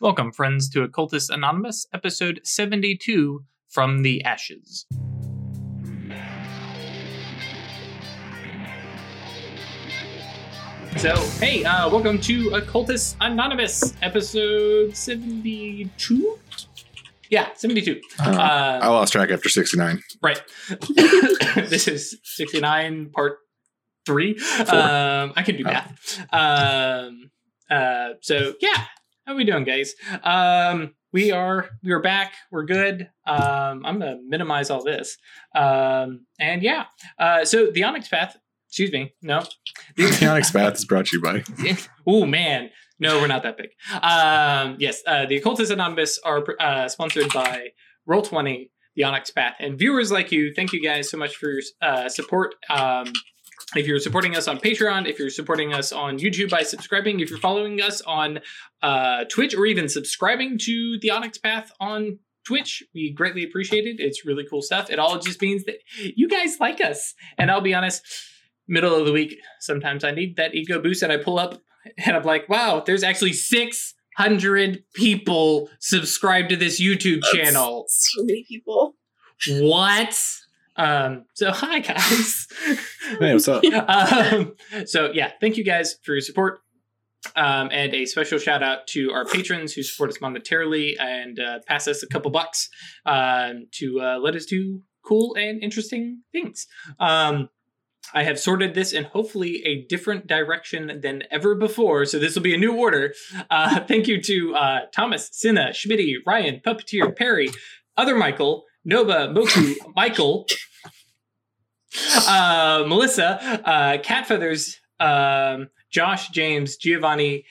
Welcome, friends, to Occultist Anonymous, episode 72 From the Ashes. So, hey, uh, welcome to Occultist Anonymous, episode 72? Yeah, 72. Uh, Uh, I lost track after 69. Right. this is 69 part 3. Four. Um I can do math. Um uh so yeah, how we doing guys? Um we are we are back. We're good. Um I'm to minimize all this. Um and yeah. Uh so the Onyx path, excuse me. No. The Onyx Path is brought to you by. oh man no we're not that big um yes uh the occultist anonymous are uh sponsored by roll 20 the onyx path and viewers like you thank you guys so much for your uh support um if you're supporting us on patreon if you're supporting us on youtube by subscribing if you're following us on uh twitch or even subscribing to the onyx path on Twitch, we greatly appreciate it. It's really cool stuff. It all just means that you guys like us. And I'll be honest, middle of the week, sometimes I need that ego boost and I pull up and I'm like, wow, there's actually 600 people subscribed to this YouTube That's channel. So many people. What? Um, so hi guys. Hey, what's up? um, so yeah, thank you guys for your support. Um, and a special shout out to our patrons who support us monetarily and uh, pass us a couple bucks um, to uh, let us do cool and interesting things. Um, I have sorted this in hopefully a different direction than ever before, so this will be a new order. Uh, thank you to uh, Thomas, Cinna, Schmitty, Ryan, Puppeteer, Perry, Other Michael, Nova, Moku, Michael, uh, Melissa, uh, Cat Feathers, um, Josh, James, Giovanni,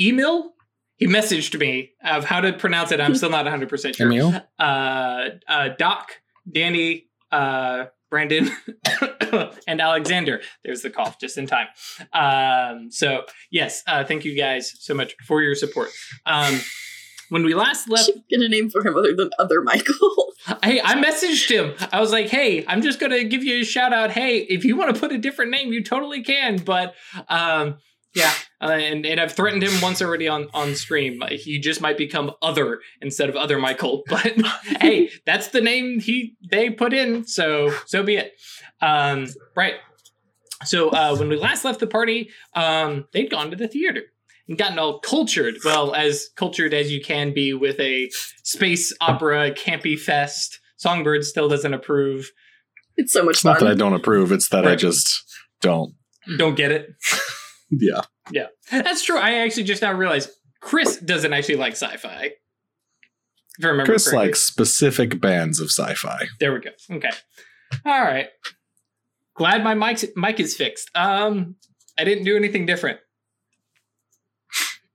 Emil. He messaged me of how to pronounce it. I'm still not 100% sure. Emil? Uh, uh, Doc, Danny, uh, Brandon, and Alexander. There's the cough just in time. Um, so, yes, uh, thank you guys so much for your support. Um, when we last left get a name for him other than other Michael. I, I messaged him. I was like, hey, I'm just gonna give you a shout out. Hey, if you want to put a different name, you totally can. But um, yeah, uh, and, and I've threatened him once already on on stream. He just might become other instead of other Michael. But hey, that's the name he they put in. So so be it. Um, right. So uh, when we last left the party, um, they'd gone to the theater gotten all cultured. Well, as cultured as you can be with a space opera campy fest. Songbird still doesn't approve. It's so much It's not that I don't approve, it's that I just don't. Don't get it. Yeah. Yeah, that's true. I actually just now realized Chris doesn't actually like sci-fi. If I remember Chris correctly. likes specific bands of sci fi. There we go. Okay. All right. Glad my mic mic is fixed. Um, I didn't do anything different.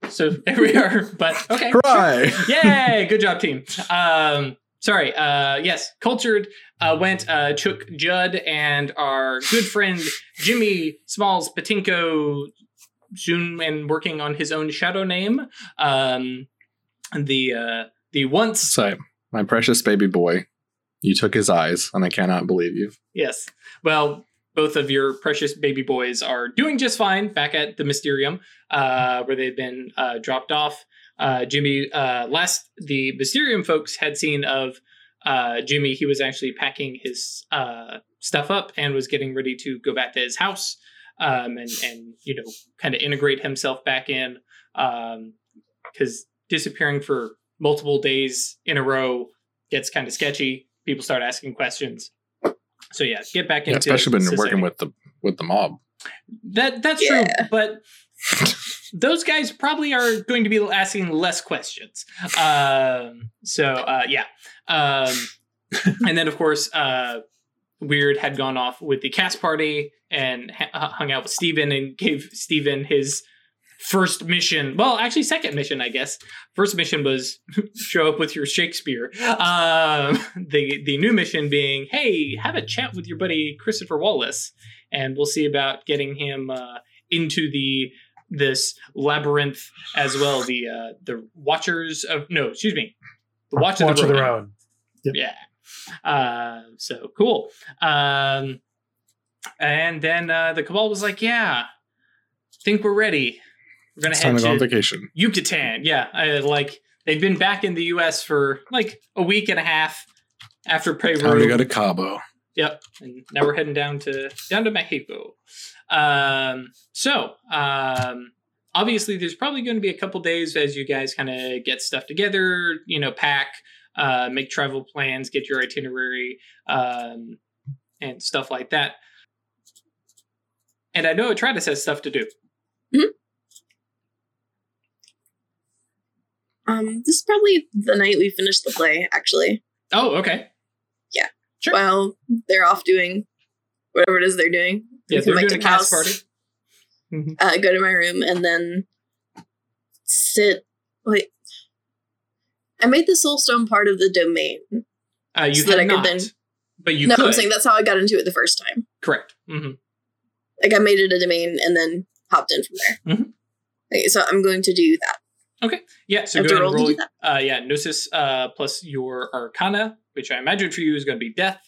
So there we are. But okay. Hooray! Yay! Good job, team. Um, sorry. Uh, yes, cultured uh, went uh, took Judd and our good friend Jimmy Smalls Patinko soon and working on his own shadow name. Um, the uh, the once So, my precious baby boy, you took his eyes, and I cannot believe you. Yes. Well, both of your precious baby boys are doing just fine back at the Mysterium, uh, where they've been uh, dropped off. Uh, Jimmy, uh, last the Mysterium folks had seen of uh, Jimmy, he was actually packing his uh, stuff up and was getting ready to go back to his house um, and, and, you know, kind of integrate himself back in. Because disappearing for multiple days in a row gets kind of sketchy. People start asking questions. So yeah, get back Yeah, into especially when you're working with the with the mob. that. That's Yeah. true, but those guys probably are going to be asking less questions. Um, so uh, yeah, um, and then of course, uh, Weird had gone off with the cast party and ha- hung out with Steven and gave Steven his first mission. Well, actually, second mission, I guess. First mission was show up with your Shakespeare. Um, the the new mission being, hey, have a chat with your buddy Christopher Wallace, and we'll see about getting him uh, into the this labyrinth as well. The uh, the Watchers of no, excuse me, the Watch, Watch of of the their Road. own. Yeah. Uh, so cool. Um, and then uh, the Cabal was like, "Yeah, think we're ready. We're gonna It's time head to go on vacation. Yucatan. Yeah, I, like they've been back in the U.S. for like a week and a half after Peru. Time to go to Cabo. Yep, and now we're heading down to down to Mexico. Um, so um, obviously, there's probably going to be a couple days as you guys kind of get stuff together. You know, pack, uh, make travel plans, get your itinerary, um, and stuff like that. And I know Atratus has stuff to do. Um, this is probably the night we finish the play, actually. Oh, okay. Yeah. Sure. While they're off doing whatever it is they're doing. yeah, they're doing a cast house, party. Mhm. Uh, go to my room and then sit. Wait. I made the soulstone part of the domain. Uh, you So that I could then- but you no, could. I'm saying that's how I got into it the first time. Correct. Mm-hmm. Like I made it a domain and then hopped in from there. Mhm. Okay, so I'm going to do that. Yeah, so go ahead and roll to roll. do that? Uh, yeah, Gnosis uh, plus your Arcana, which I imagine for you is going to be Death.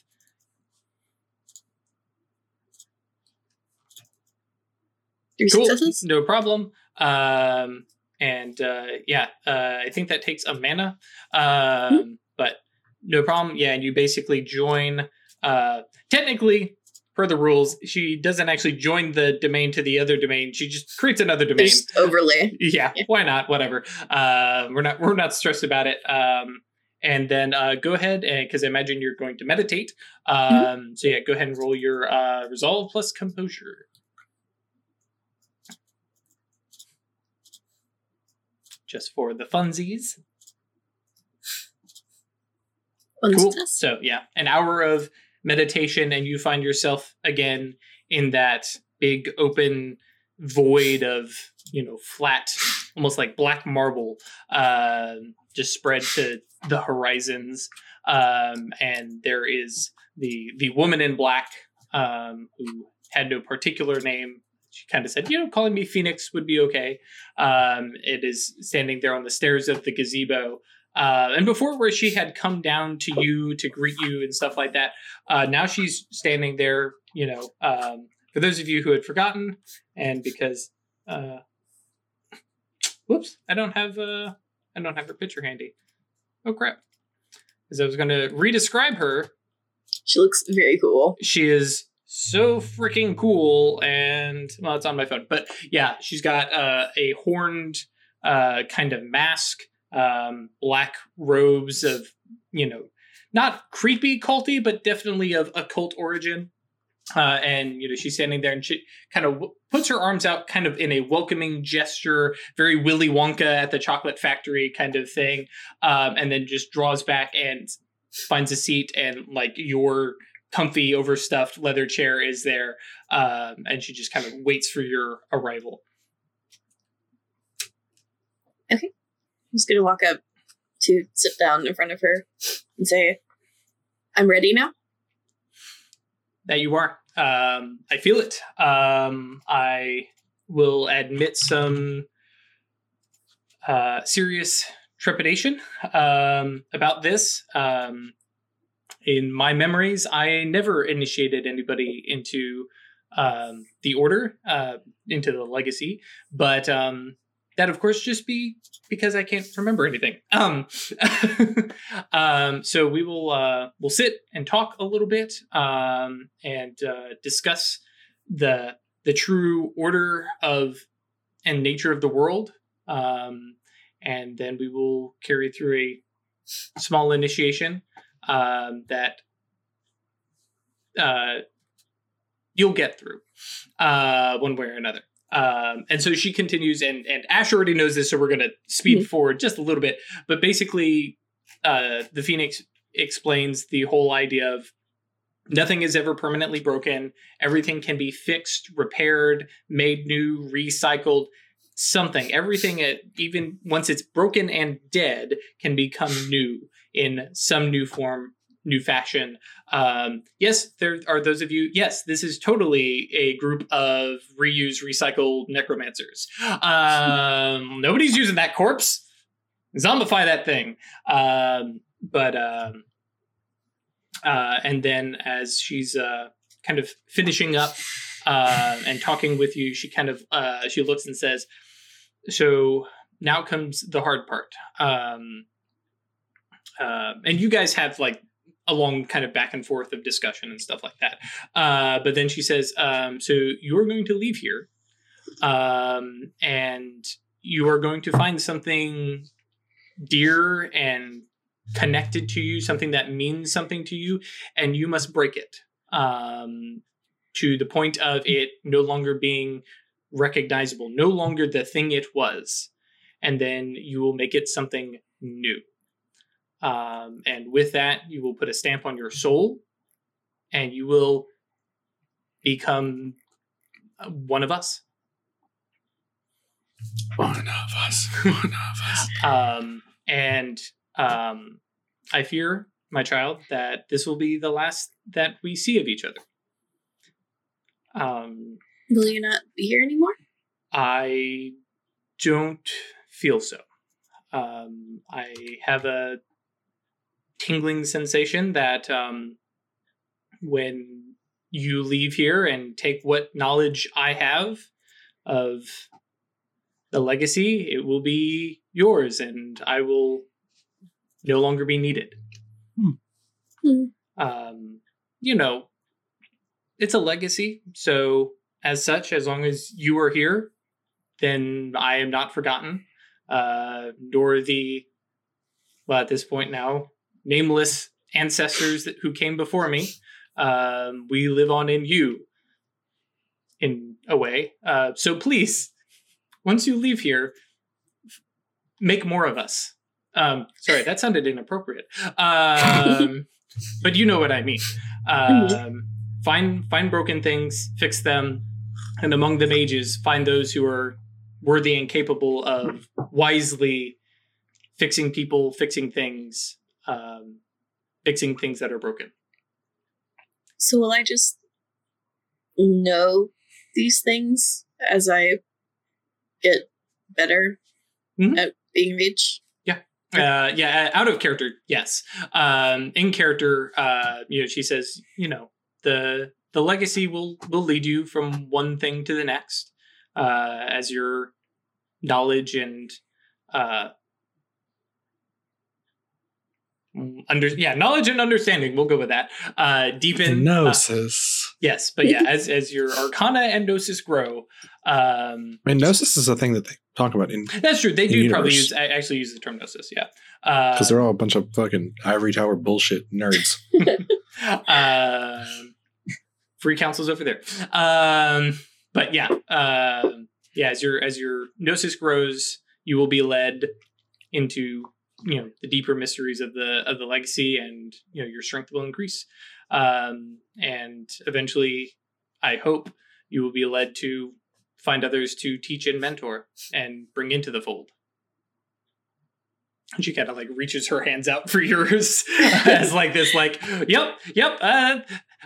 Three Cool, successes. no problem. Um, and uh, yeah, uh, I think that takes a mana, um, but no problem. Yeah, and you basically join. Uh, technically, per the rules, she doesn't actually join the domain to the other domain. She just creates another domain. Just overlay. yeah, Yeah. why not whatever uh, we're not we're not stressed about it um, and then uh, go ahead and because i imagine you're going to meditate um, Mm-hmm. so yeah go ahead and roll your uh, resolve plus composure just for the funsies One cool so yeah an hour of meditation and you find yourself again in that big open void of you know flat almost like black marble uh, just spread to the horizons. Um, and there is the the woman in black um, who had no particular name. She kind of said you know calling me phoenix would be okay. Um, it is standing there on the stairs of the gazebo uh, and before where she had come down to you to greet you and stuff like that uh, now she's standing there you know um, for those of you who had forgotten and because uh, whoops i don't have uh, i don't have her picture handy oh crap because i was going to re-describe her She looks very cool. she is so freaking cool and well it's on my phone but yeah she's got uh, a horned uh, kind of mask um, black robes of you know not creepy culty but definitely of occult origin. Uh, and you know she's standing there and she kind of w- puts her arms out kind of in a welcoming gesture very willy wonka at the chocolate factory kind of thing um, and then just draws back and finds a seat and like your comfy overstuffed leather chair is there um, and she just kind of waits for your arrival. I'm just gonna walk up to sit down in front of her and say, I'm ready now. that you are. Um, i feel it. Um, i will admit some uh, serious trepidation um, about this. Um, in my memories i never initiated anybody into um, the order uh, into the legacy but um, that of course just be because i can't remember anything um, um, so we will uh, we'll sit and talk a little bit um, and uh, discuss the the true order of and nature of the world um, and then we will carry through a small initiation um, that uh, you'll get through uh, one way or another. Um, and so she continues, and and Ash already knows this, so we're going to speed Mhm. forward just a little bit. But basically, uh, the Phoenix explains the whole idea of nothing is ever permanently broken. Everything can be fixed, repaired, made new, recycled. Something, everything, even once it's broken and dead, can become new in some new form, new fashion. Um, yes, there are those of you. Yes, this is totally a group of reuse, recycle necromancers. Um, nobody's using that corpse. Zombify that thing. Um, but um, uh, and then as she's uh, kind of finishing up uh, and talking with you, she kind of uh, she looks and says, so now comes the hard part. Um, uh, and you guys have like a long kind of back and forth of discussion and stuff like that. Uh, but then she says, um, "So you're going to leave here, um, and you are going to find something dear and connected to you, something that means something to you, and you must break it um, to the point of it no longer being recognizable, no longer the thing it was, and then you will make it something new." Um, and with that, you will put a stamp on your soul and you will become uh, one of us. One of us. One of us. Um, and um, I fear, my child, that this will be the last that we see of each other. Um, Will you not be here anymore? I don't feel so. Um, I have a tingling sensation that um, when you leave here and take what knowledge I have of the legacy, it will be yours, and I will no longer be needed. Hmm. Hmm. Um, you know, it's a legacy, so as such, as long as you are here, then I am not forgotten. Uh, nor the, well, at this point now, nameless ancestors that, who came before me. Um, we live on in you, in a way. Uh, so please, once you leave here, f- make more of us. Um, sorry, that sounded inappropriate. Um, but you know what I mean. Um, find find broken things, fix them, and among the mages, find those who are worthy and capable of wisely fixing people, fixing things, um, fixing things that are broken. So will I just know these things as I get better Mhm. at being mage? Uh, yeah, out of character, yes. Um, in character, uh, you know, she says, you know, the the legacy will will lead you from one thing to the next, uh, as your knowledge and uh, under yeah knowledge and understanding. We'll go with that. Uh, deepen. uh, Gnosis. yes, but yeah, as as your arcana and gnosis grow, um, I mean, Gnosis is a thing that they talk about in that's true. They In do probably use a- actually use the term gnosis. Yeah, uh, because they're all a bunch of fucking ivory tower bullshit nerds. um, free councils over there. Um, but yeah, um, yeah. As your as your gnosis grows, you will be led into you know the deeper mysteries of the of the legacy, and you know your strength will increase. Um, and eventually, I hope you will be led to find others to teach and mentor and bring into the fold. And she kind of like reaches her hands out for yours as like this, like, yep, yep. Uh,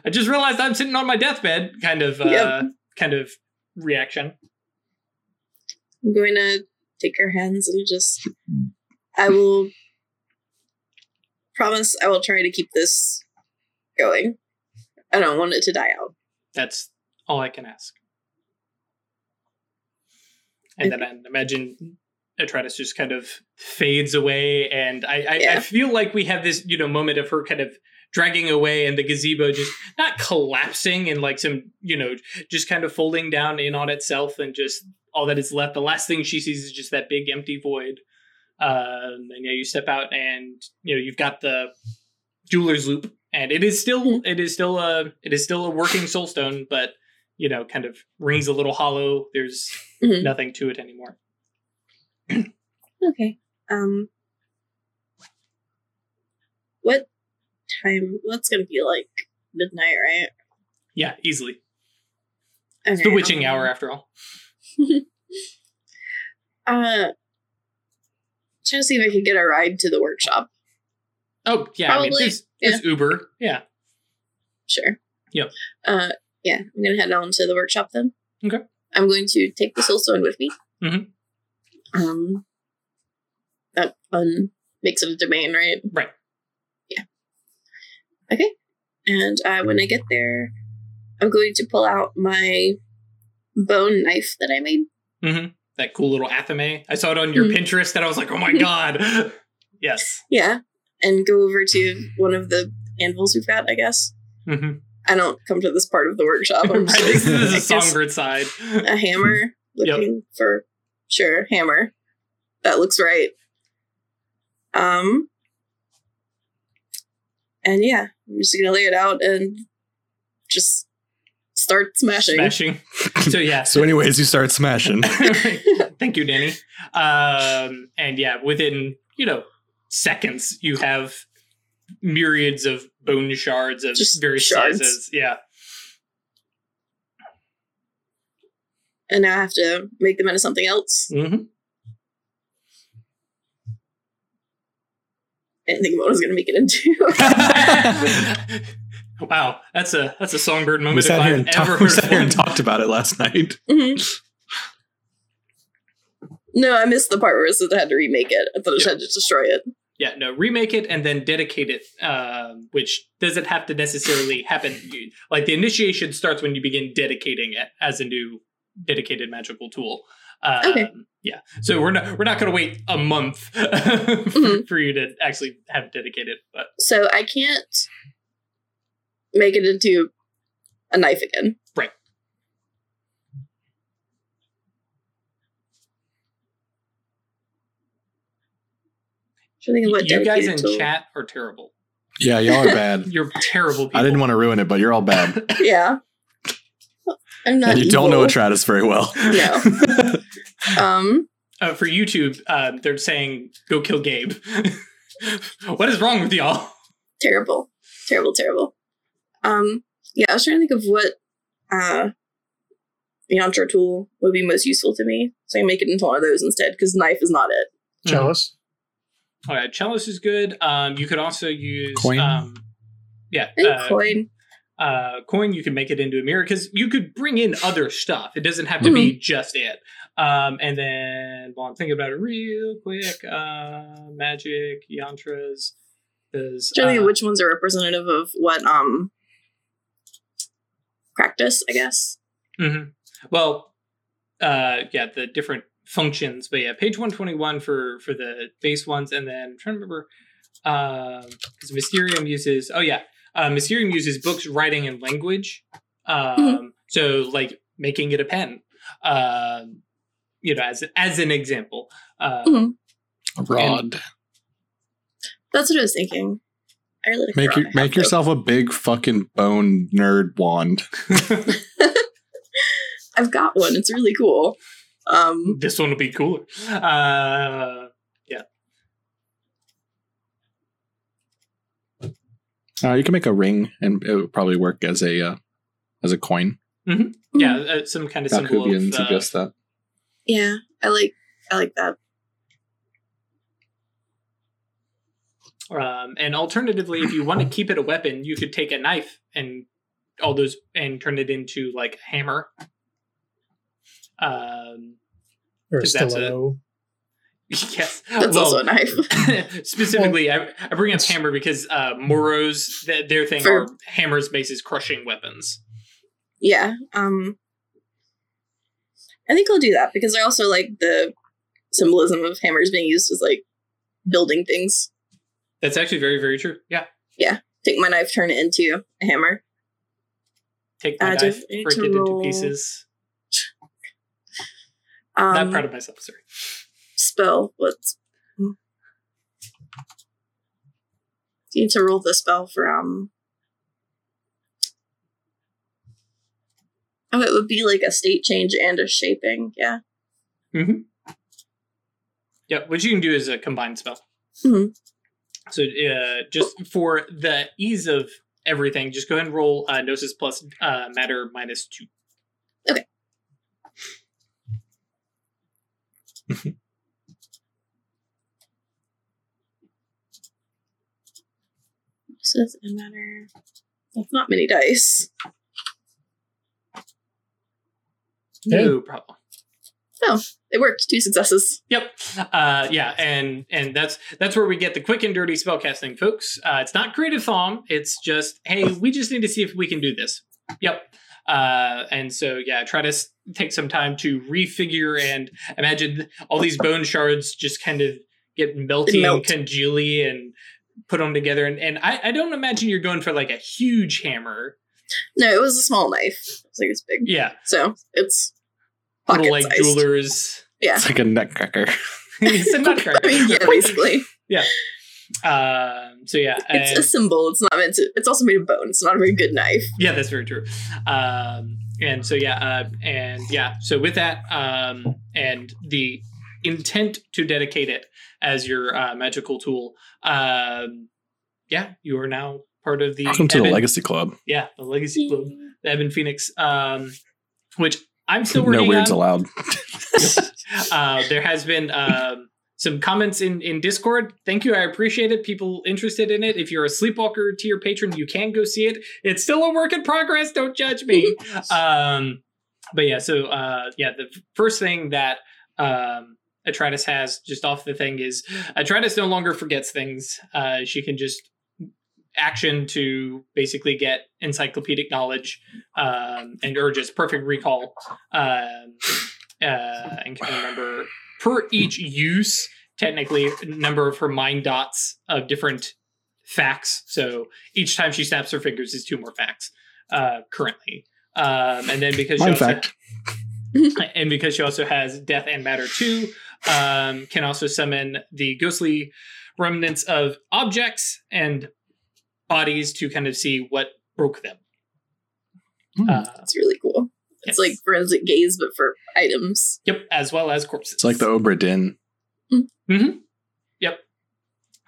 I just realized I'm sitting on my deathbed, kind of, uh, Yep. kind of reaction. I'm going to take her hands and just. I will promise I will try to keep this going. I don't want it to die out. That's all I can ask. And then I imagine Atratus just kind of fades away, and I, I, I feel like we have this, you know, moment of her kind of dragging away, and the gazebo just not collapsing and like some, you know, just kind of folding down in on itself, and just all that is left. The last thing she sees is just that big empty void. Um, and yeah, you step out, and you know you've got the jeweler's loop, and it is still it is still a it is still a working soulstone, but you know, kind of rings a little hollow. There's Mhm. nothing to it anymore. Okay. Um. What time? What's gonna be like midnight, right? Yeah, easily. Okay, It's the witching um, hour after all. Uh, to see if I could get a ride to the workshop. Oh yeah, I mean, Probably, it's there's Uber. Yeah. Sure. Yep. Uh, yeah, I'm gonna head on to the workshop then. Okay. I'm going to take the soulstone with me. Mhm. Um, that fun mix of domain, right? Right. Yeah. Okay. And uh, when I get there, I'm going to pull out my bone knife that I made. Mhm. That cool little athame. I saw it on your Mhm. Pinterest, and I was like, oh my god, yes. Yeah. And go over to one of the anvils we've got, I guess. hmm I don't come to this part of the workshop. I'm just this is a songbird side. a hammer looking for sure hammer that looks right um and yeah i'm just gonna lay it out and just start smashing Smashing. So yeah. So, anyways, you start smashing. Thank you, Danny. Um, and yeah, within you know seconds, you have myriads of bone shards of Just various shards. sizes. Yeah. and now i have to make them into something else Mm-hmm. i didn't think of what i was gonna make it into wow, that's a that's a songbird we moment if sat here I've and, talk- we sat here and talked about it last night. Mhm. no i missed the part where it said i had to remake it i thought i just had to destroy it Yeah, no, remake it and then dedicate it, um, which doesn't have to necessarily happen. Like the initiation starts when you begin dedicating it as a new dedicated magical tool. Um, Okay. Yeah, so we're not we're not going to wait a month for, Mhm. for you to actually have dedicated. But so i can't make it into a knife again Right. Trying to think of what you guys in tool- chat are terrible. Yeah, y'all are bad. You're terrible people. I didn't want to ruin it, but you're all bad. Yeah. I'm not. and you don't know evil. Atratus very well. No. Um. uh, for YouTube, um, they're saying go kill Gabe. what is wrong with y'all? Terrible. Terrible. Terrible. Um. Yeah, I was trying to think of what uh yantra tool would be most useful to me, so I make it into one of those instead. Because knife is not it. Chalice. All right, chalice is good. Um, you could also use Coin? Um, yeah, uh, coin. uh, coin. You can make it into a mirror because you could bring in other stuff. It doesn't have to Mm-hmm. be just it. Um, and then while I'm thinking about it real quick, uh, magic yantras. Does Trying to think uh, of which ones are representative of what um practice. I guess. hmm Well, uh, yeah, the different functions, but yeah, page one twenty one for for the base ones, and then I'm trying to remember because Mysterium uses. Oh yeah, uh, Mysterium uses books, writing, and language. Um, So like making it a pen. Um, you know, as as an example. Uh, Mhm. A rod. That's what I was thinking. I really like Make the you, rod I have, make yourself a big fucking bone nerd wand. I've got one. It's really cool. Um. this one will be cooler. Uh, yeah. Uh, you can make a ring, and it would probably work as a uh, as a coin. yeah, uh, some kind of symbol Bakubian of uh, suggests that. Yeah. I like. I like that. Um, and alternatively, if you want to keep it a weapon, you could take a knife and all those and turn it into like a hammer. Um, Or a 'Cause that's a- stiletto. yes, That's well, also a knife. specifically, I, I bring up hammer because uh, Moros, th- their thing For- are hammers, bases, crushing weapons. Yeah. Um I think I'll do that because I also like the symbolism of hammers being used as like building things. That's actually very, very true. Yeah, Yeah. Take my knife, turn it into a hammer. take my Uh, knife, break it into pieces. Um, Not proud of myself. Sorry. spell. What's hmm. need to roll the spell for um Oh, it would be like a state change and a shaping, yeah. Mm hmm. Yeah, what you can do is a combined spell. Mhm. So uh, just for the ease of everything, just go ahead and roll uh, Gnosis plus uh, Matter minus two. Says it matter. That's not many dice. No problem. No, it worked. Two successes. Yep. Uh, yeah, and and that's that's where we get the quick and dirty spellcasting, folks. Uh, it's not creative thaum. It's just hey, we just need to see if we can do this. Yep. Uh, and so yeah, try to s- take some time to refigure and imagine all these bone shards just kind of get melty Melt. and congealy and put them together. And, and I, I don't imagine you're going for like a huge hammer. No, it was a small knife. It's like it's big. Yeah, So it's little like sized. jewelers. Yeah. It's like a nutcracker. it's a nutcracker. I mean, yeah, basically. Um, so yeah, It's and- a symbol. It's not meant to. It's also made of bone. It's not a very good knife. yeah, that's very true. Um, and so yeah, uh, and yeah, so with that, um, and the intent to dedicate it as your uh, magical tool, um, yeah, you are now part of the Welcome to the Legacy Club. Yeah, the Legacy Club, the Evan Phoenix, um, which I'm still No weirds on. allowed. uh, there has been um, some comments in in Discord. Thank you, I appreciate it. People interested in it. If you're a Sleepwalker tier patron, you can go see it. It's still a work in progress. Don't judge me. um, but yeah, so uh, yeah, the first thing that um, has just off the thing is Atratus no longer forgets things. Uh, she can just action to basically get encyclopedic knowledge um, and urges perfect recall um, uh, and can remember per each use technically a number of her mind dots of different facts so each time she snaps her fingers is two more facts uh, currently um, and then because she also, fact. and because she also has death and matter too um, can also summon the ghostly remnants of objects and bodies to kind of see what broke them Hmm. uh, It's really cool. yes. It's like forensic gaze, but for items. yep as well as corpses It's like the Obra Dinn. Mm-hmm. Yep.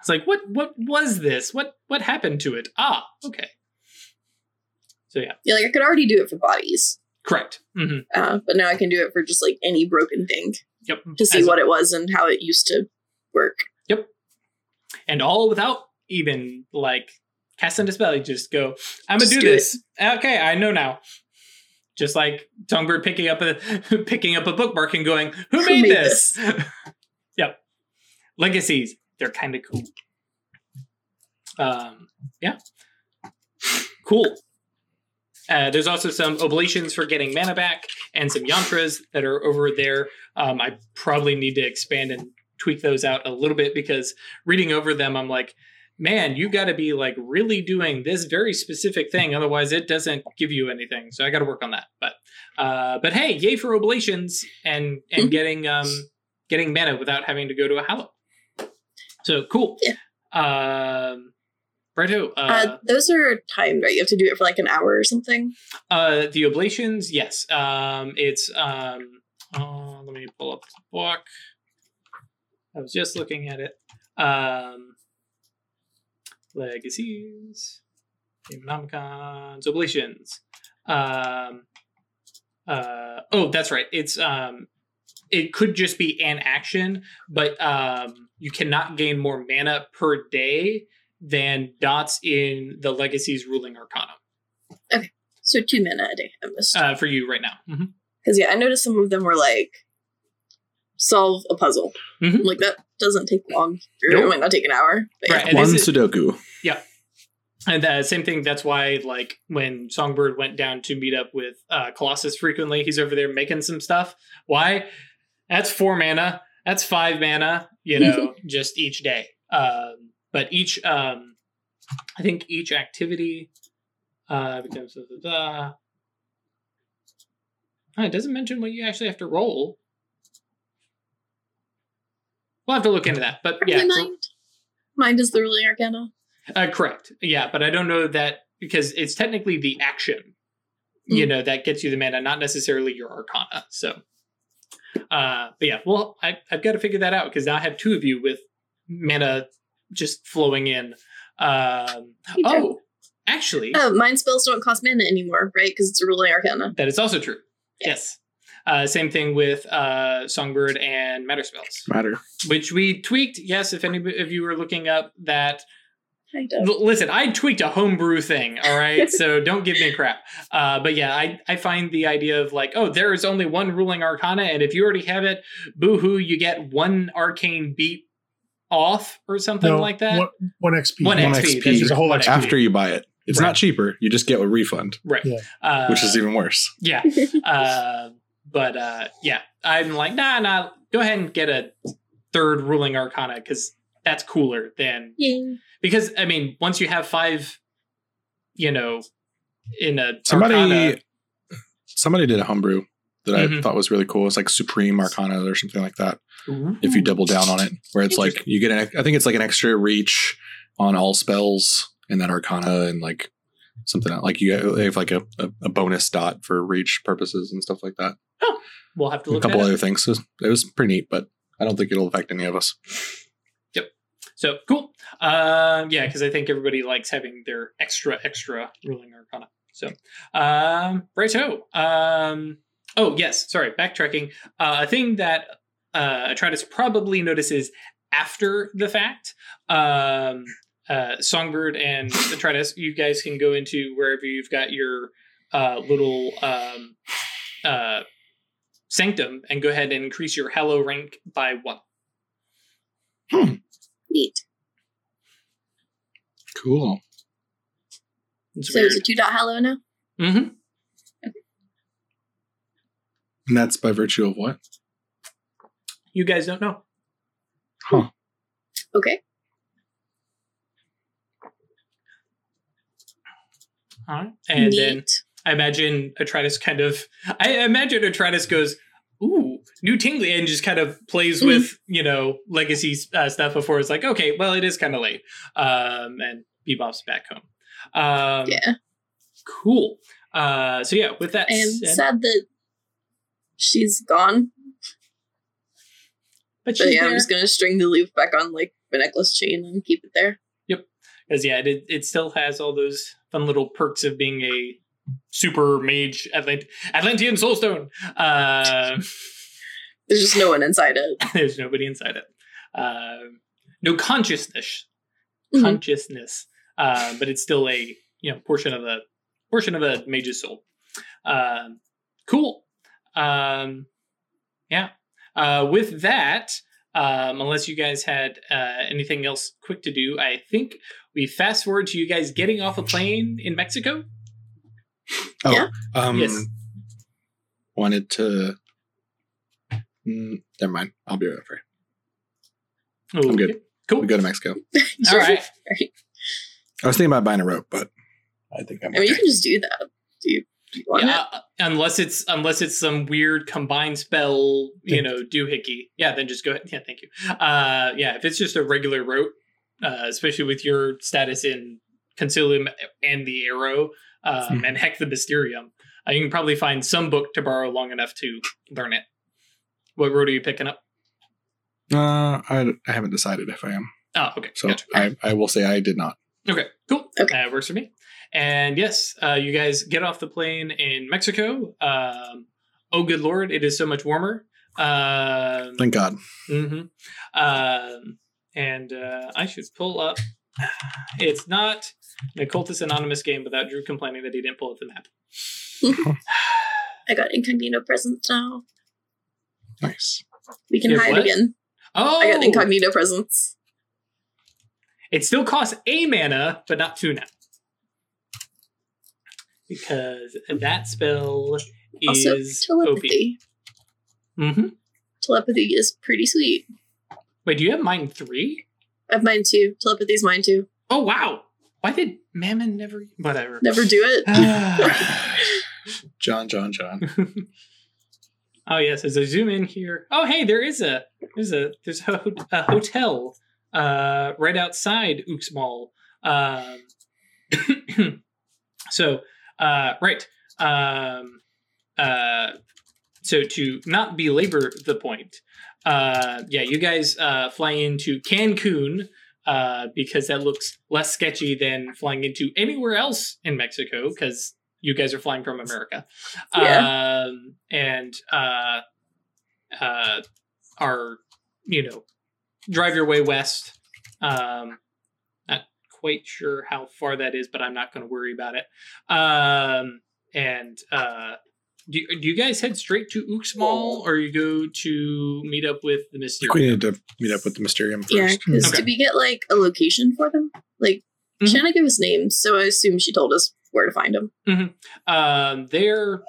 It's like what what was this? What what happened to it? Ah, okay. So yeah, Yeah, like I could already do it for bodies, correct. hmm uh, but now I can do it for just like any broken thing Yep. to see As- what it was and how it used to work. Yep. And all without even like casting a spell. You just go, I'm gonna do, do it. this. Okay, I know now. Just like Songbird picking up a picking up a bookmark and going, "Who, Who made, made this?" yep. Legacies, they're kind of cool. Um, yeah, cool. Uh, there's also some oblations for getting mana back and some yantras that are over there. Um, I probably need to expand and tweak those out a little bit because reading over them, I'm like, man, you got to be like really doing this very specific thing, otherwise it doesn't give you anything. So I got to work on that. But uh, but hey, yay for oblations and and Mhm. getting um getting mana without having to go to a hallow. So cool. Yeah. Um, righto. Uh, Uh, those are timed, right? You have to do it for like an hour or something. uh, the oblations, yes. Um, it's um. Uh, let me pull up the book. I was just looking at it. Um, legacies, Daimonomikons, oblations. Um, uh, oh, that's right. It's um, it could just be an action, but um, you cannot gain more mana per day than dots in the legacies ruling arcana Okay. So two mana a day at most. uh, for you right now. Because yeah, I noticed some of them were like solve a puzzle. Mhm. Like that doesn't take long. Or Nope. It might not take an hour. But yeah. Right. And One this Sudoku. And the same thing. That's why, like, when Songbird went down to meet up with uh, Colossus frequently, he's over there making some stuff. Why? That's four mana. That's five mana. You know, just each day. Um, but each, um, I think each activity uh, becomes. blah, blah, blah. Oh, it doesn't mention what you actually have to roll. We'll have to look into that. But yeah, mind. Mind is the ruling arcana. Uh, correct. Yeah, but I don't know that because it's technically the action, you Mm. know, that gets you the mana, not necessarily your arcana. So, uh, but yeah, well, I, I've got to figure that out because now I have two of you with mana just flowing in. Um, oh, actually, Oh, mind spells don't cost mana anymore, right? Because it's a ruling arcana. that is also true. Yes. Uh, same thing with uh, Songbird and Matter spells, Matter. which we tweaked. Yes, if any of you were looking up that Kind of. Listen, I tweaked a homebrew thing, all right? so don't give me crap. Uh, but yeah, I, I find the idea of like, oh, there is only one ruling arcana, and if you already have it, boo hoo, you get one arcane beat off or something No, like that. One, one XP. One One XP. XP. There's a whole one XP. After you buy it. It's Right. not cheaper. You just get a refund, Right. Yeah. Uh, which is even worse. Yeah. Uh, but uh, yeah, I'm like, nah, nah. Go ahead and get a third ruling arcana because that's cooler than Yay. because I mean, once you have five, you know, in a Somebody arcana, somebody did a homebrew that Mhm. I thought was really cool. It's like Supreme Arcana or something like that. If you double down on it, where it's like you get an, I think it's like an extra reach on all spells in that Arcana and like something else. like you have like a, a, a bonus dot for reach purposes and stuff like that. we'll have to a look couple at it. A couple other things. So it was pretty neat, but I don't think it'll affect any of us. So cool. Um, yeah, because I think everybody likes having their extra, extra ruling arcana. So, um, righto. Um, oh, yes. Sorry, backtracking. Uh, a thing that uh, Atratus probably notices after the fact. Um, uh, Songbird and Atratus, you guys can go into wherever you've got your uh, little um, uh, sanctum and go ahead and increase your Hallow rank by one. Neat. Cool. It's So weird. is it two dot Hallow now? Mm-hmm. And that's by virtue of what? You guys don't know. Huh. Okay. All right. And Neat. then I imagine Atratus kind of, I imagine Atratus goes, ooh, new tingly, and just kind of plays Mhm. with, you know, legacy uh, stuff before it's like, okay, well, it is kind of late. Um, and Bebop's back home. Um, yeah. Cool. Uh, so yeah, with that I am said, sad that she's gone. but But yeah, I'm just gonna string the loop back on like the necklace chain and keep it there. Yep, because yeah, it it still has all those fun little perks of being a super mage Atlant- Atlantean soulstone. Uh, There's just no one inside it. there's nobody inside it. Um no consciousness, Mhm. consciousness, uh, but it's still a you know portion of a portion of a mage's soul. Um, cool. Um, yeah. Uh, with that, um, unless you guys had uh, anything else quick to do, I think we fast forward to you guys getting off a plane in Mexico. Oh, Yeah. um, Yes. wanted to. Mm, never mind. I'll be right for you. I'm good. Cool. We go to Mexico. All right. I was thinking about buying a rote, but I think I'm. I mean, you can just do that. Do you, do you want Yeah, it? uh, unless it's unless it's some weird combined spell, you know, doohickey. Yeah, then just go ahead. Yeah, thank you. Uh, yeah, if it's just a regular rote, uh, especially with your status in Concilium and the Arrow, um, Hmm. and heck the Mysterium, uh, you can probably find some book to borrow long enough to learn it. What rote are you picking up? Uh, I, I haven't decided if I am. Oh, okay. So gotcha. I, I will say I did not. Okay, cool. Okay. Uh, works for me. And yes, uh, you guys get off the plane in Mexico. Um, oh, good lord, it is so much warmer. Um, Thank God. Mm-hmm. Um, and uh, I should pull up. It's not an Occultist Anonymous game without Drew complaining that he didn't pull up the map. I got incognito presence now. Nice. We can You have hide what? again. Oh, I got incognito presence. it still costs a mana, but not two now. Because that spell Also, is OP. telepathy. hmm Telepathy is pretty sweet. Wait, do you have Mind three? I have Mind too. Telepathy's Mind too. Oh wow! Why did Mammon never? Whatever. Never do it. John, John, John. oh yes, as I zoom in here. Oh hey, there is a there's a there's a, ho- a hotel uh, right outside Uxmal. Um, so uh, right. Um, uh, so to not belabor the point, uh, yeah, you guys uh, fly into Cancun uh, because that looks less sketchy than flying into anywhere else in Mexico because you guys are flying from America. Um, and uh, uh, are, you know, drive your way west. Um, not quite sure how far that is, but I'm not going to worry about it. Um, and uh, do, do you guys head straight to Uxmal or you go to meet up with the Mysterium? we need to meet up with the Mysterium first. Yeah, because Okay. did we get like a location for them? Like, Mhm. Shanna gave us names, so I assume she told us where to find them. Um, they're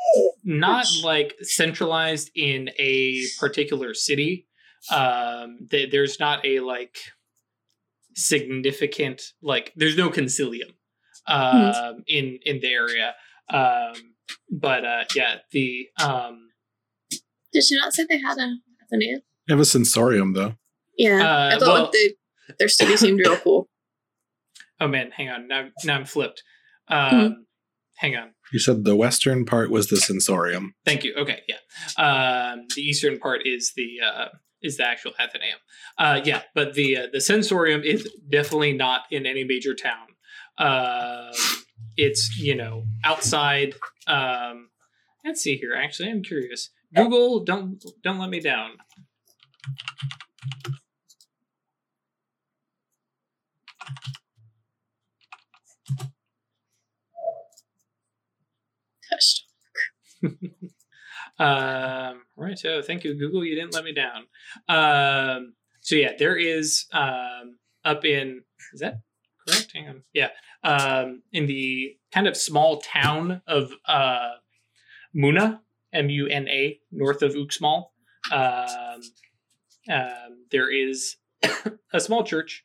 not like centralized in a particular city. Um, th- there's not a like significant like. There's no concilium um, in in the area. Um, but uh, yeah, the um, Did she not say they had a Athenaeum? They have a sensorium though. Yeah, Uh, I thought well- they, their city seemed real cool. oh man, hang on, now now I'm flipped. Um, Hang on. You said the western part was the sensorium. Thank you. Okay, yeah. Um, the eastern part is the uh, is the actual Athenaeum. Uh, yeah, but the uh, the sensorium is definitely not in any major town. Um it's you know outside. Um, let's see here. Actually, I'm curious. Google, don't don't let me down. Touched. Um, right. So thank you, Google. You didn't let me down. Um, so yeah, there is um, up in is that correct? Hang on. Yeah. Um, in the kind of small town of uh, Muna, M U N A, north of Uxmal. Um, um, there is a small church.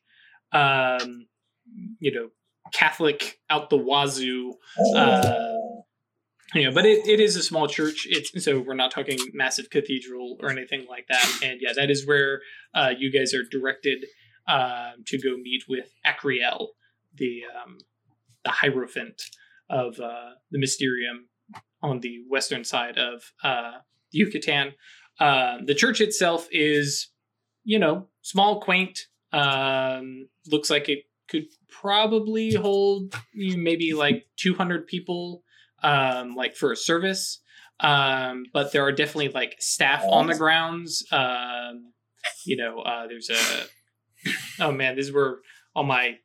Um, you know, Catholic out the wazoo. Uh, you know, but it, it is a small church. It's so we're not talking massive cathedral or anything like that. And yeah, that is where uh, you guys are directed um, to go meet with Acriel, the um, the hierophant of uh, the Mysterium on the western side of uh, Yucatan. Uh, the church itself is, you know, small, quaint. Um, looks like it could probably hold you know, maybe like 200 people um, like for a service. Um, but there are definitely like staff on the grounds. Um, you know, uh, there's a oh man, this is where all my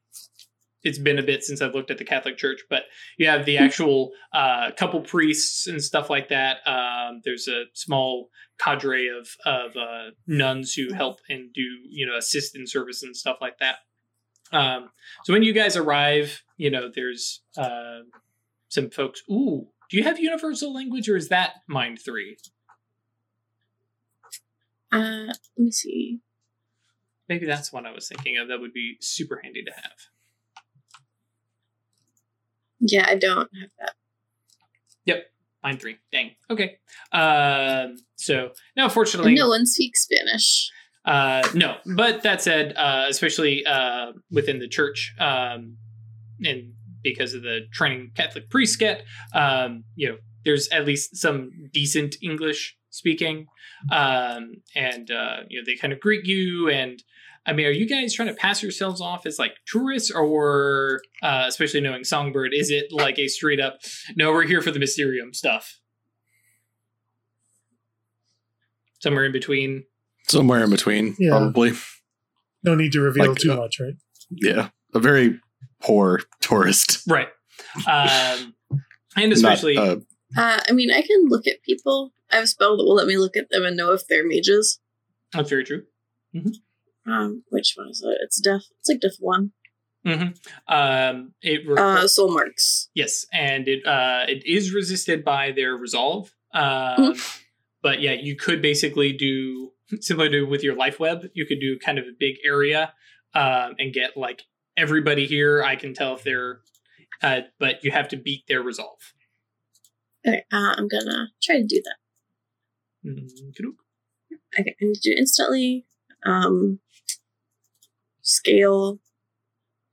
it's been a bit since I've looked at the Catholic Church, but you have the actual uh, couple priests and stuff like that. Um, there's a small cadre of of uh, nuns who help and do you know assist in service and stuff like that. Um, so when you guys arrive, you know there's uh, some folks. Ooh, do you have universal language or is that Mind Three? Uh, let me see. Maybe that's what I was thinking of. That would be super handy to have. Yeah, I don't have that. Mind Three. Dang. Okay. Um, so now, fortunately, no one speaks Spanish. Uh, no, but that said, uh, especially uh, within the church, um, and because of the training Catholic priests get, um, you know, there's at least some decent English speaking, um, and uh, you know they kind of greet you. And I mean, are you guys trying to pass yourselves off as like tourists, or uh, especially knowing Songbird, is it like a straight up, no, we're here for the Mysterium stuff? Somewhere in between. Somewhere in between, Yeah. probably. No need to reveal Like, too uh, much, right? Yeah. A very poor tourist. Right. Um, and especially, Not, uh, Uh, I mean, I can look at people. I have a spell that will let me look at them and know if they're mages. that's very true. Um, which one is it? It's death. It's like death one. hmm Um, it re- Uh, soul marks. yes, and it uh, it is resisted by their resolve. Um, But yeah, you could basically do similar to with your life web. You could do kind of a big area um, and get like everybody here. I can tell if they're, uh, but you have to beat their resolve. Okay, uh, I'm gonna try to do that. Mhm. Okay, I need to do it instantly. Um, scale.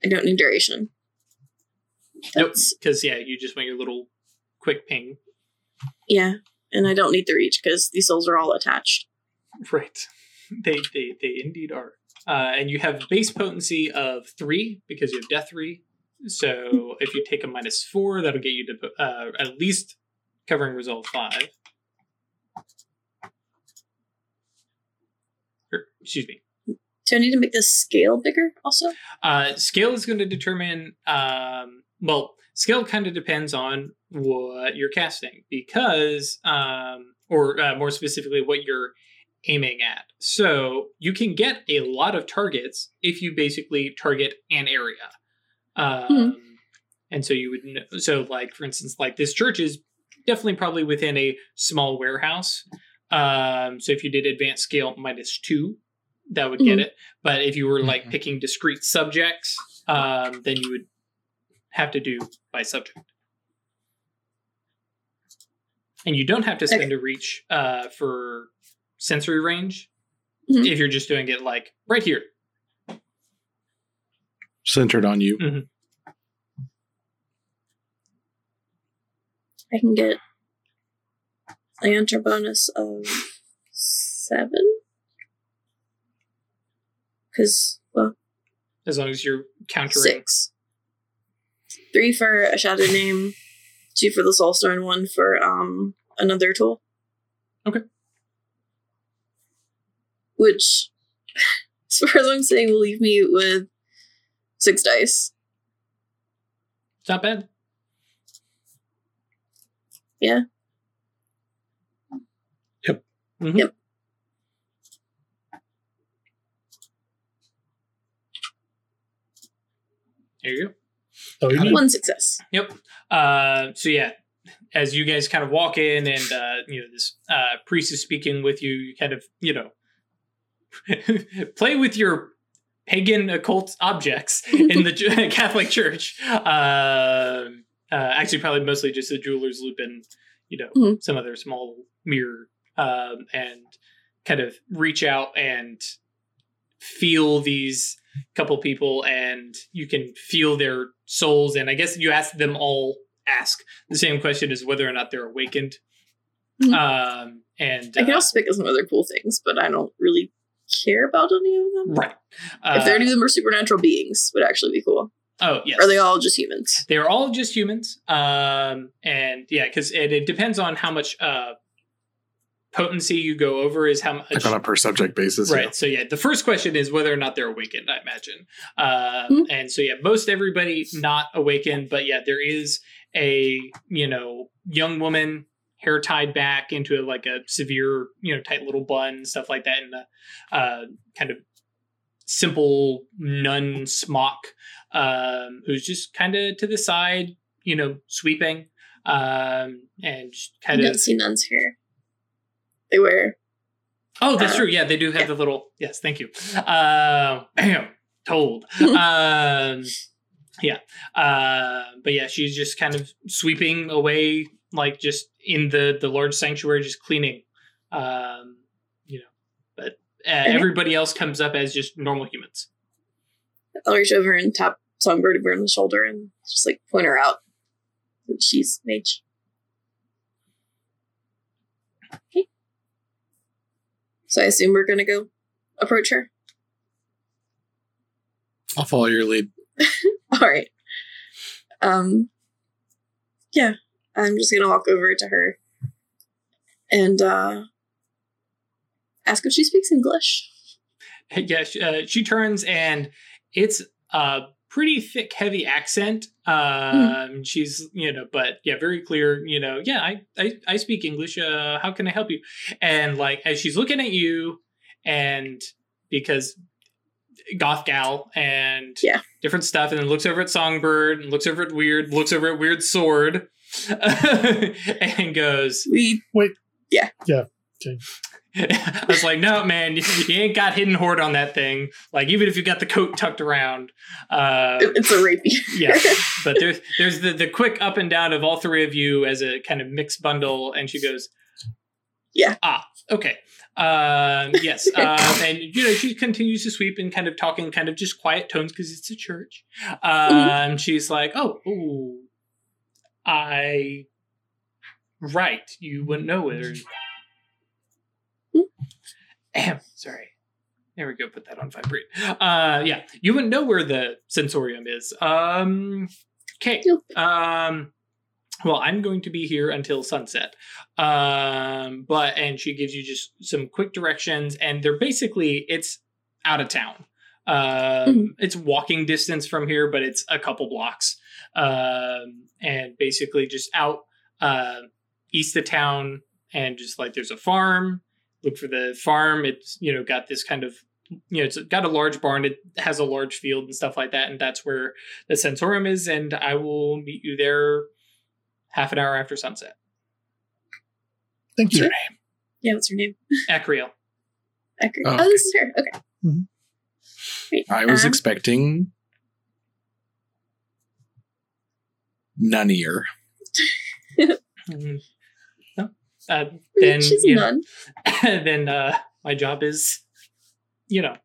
I don't need duration. Nope, because yeah, you just want your little quick ping. yeah, and I don't need the reach because these souls are all attached. Right. They they they indeed are. Uh, and you have base potency of three because you have death three. So if you take a minus four, that'll get you to uh, at least covering resolve five. Or, excuse me. Do I need to make the scale bigger also? Uh, scale is going to determine. Um, well, scale kind of depends on what you're casting because, um, or uh, more specifically, what you're aiming at. So you can get a lot of targets if you basically target an area. Um, and so you would kn- so like for instance like this church is definitely probably within a small warehouse um so if you did advanced scale minus two that would get Mhm. it but if you were like Mhm. picking discrete subjects um then you would have to do by subject and you don't have to spend a reach uh for sensory range Mhm. if you're just doing it like right here Centered on you. I can get a enter bonus of seven. Because, well, as long as you're countering six. Three for a shadow name, two for the soulstone, one for um another tool. Okay. Which, as far as I'm saying, will leave me with six dice. It's not bad. Yeah. Mhm. Yep. There you go. Oh, you One success. Yep. Uh, so yeah, as you guys kind of walk in and uh, you know this uh, priest is speaking with you, you kind of you know play with your pagan occult objects in the Catholic Church. Um uh, actually, probably mostly just the jeweler's loupe and you know Mhm. some other small mirror, um, and kind of reach out and feel these couple people and you can feel their souls and i guess you ask them all ask the same question as whether or not they're awakened Mhm. um and I can uh, also pick up some other cool things, but I don't really care about any of them. right if there Uh, any of them are supernatural beings, would actually be cool. oh yes Are they all just humans? they're all just humans um and yeah because it, it depends on how much uh potency you go over is how much Like on a per subject basis. Right. So yeah, the first question is whether or not they're awakened. I imagine. Um, Mhm. And so yeah, most everybody not awakened, but yeah, there is a you know young woman hair tied back into a, like a severe you know tight little bun stuff like that, and a uh, kind of simple nun smock um, who's just kind of to the side, you know, sweeping um, and just I kind don't of see nuns here. They wear Oh, that's Uh, true. Yeah, they do have yeah. the little. Yes, thank you. Uh, told. um, yeah, uh, but yeah, she's just kind of sweeping away, like just in the the large sanctuary, just cleaning. Um, you know, but uh, everybody else comes up as just normal humans. I'll reach over and tap Songbird over on the shoulder and just like point her out. She's mage. Okay. So I assume we're gonna go approach her. I'll follow your lead. All right. Um. Yeah, I'm just gonna walk over to her and uh ask if she speaks English. yeah, she, uh, she turns and it's a pretty thick, heavy accent. Um, She's, you know, but yeah, very clear. You know, yeah, I, I, I speak English. Uh, how can I help you? And like as she's looking at you, and because goth gal and Yeah. different stuff, and then looks over at Songbird and looks over at Weird, looks over at Weird Sword, and goes. wait, yeah, yeah, We I was like, no, man, you, you ain't got hidden horde on that thing. Like, even if you got the coat tucked around, uh, it's a rapey. yeah. But there's there's the the quick up and down of all three of you as a kind of mixed bundle, and she goes, Yeah. ah, okay, um, yes, um, and you know she continues to sweep and kind of talking, kind of just quiet tones because it's a church. Um, she's like, oh, ooh, I, right, you wouldn't know. Ahem, sorry. There we go. Put that on vibrate. Uh, yeah, you wouldn't know where the sensorium is. Um, okay. Um, well, I'm going to be here until sunset. Um, but and she gives you just some quick directions, and they're basically it's out of town. Um, Mhm. it's walking distance from here, but it's a couple blocks. Um, and basically just out uh, east of town, and just like there's a farm. Look for the farm. It's you know got this kind of you know it's got a large barn. It has a large field and stuff like that, and that's where the sensorium is. And I will meet you there half an hour after sunset. Thank you. Sure. Yeah, what's your name? Acriel. Ecker. Oh, Oh, this is her. Okay. Mhm. Great. I was Um, expecting nunnier. No. Uh, then she's you know, then uh, my job is, you know,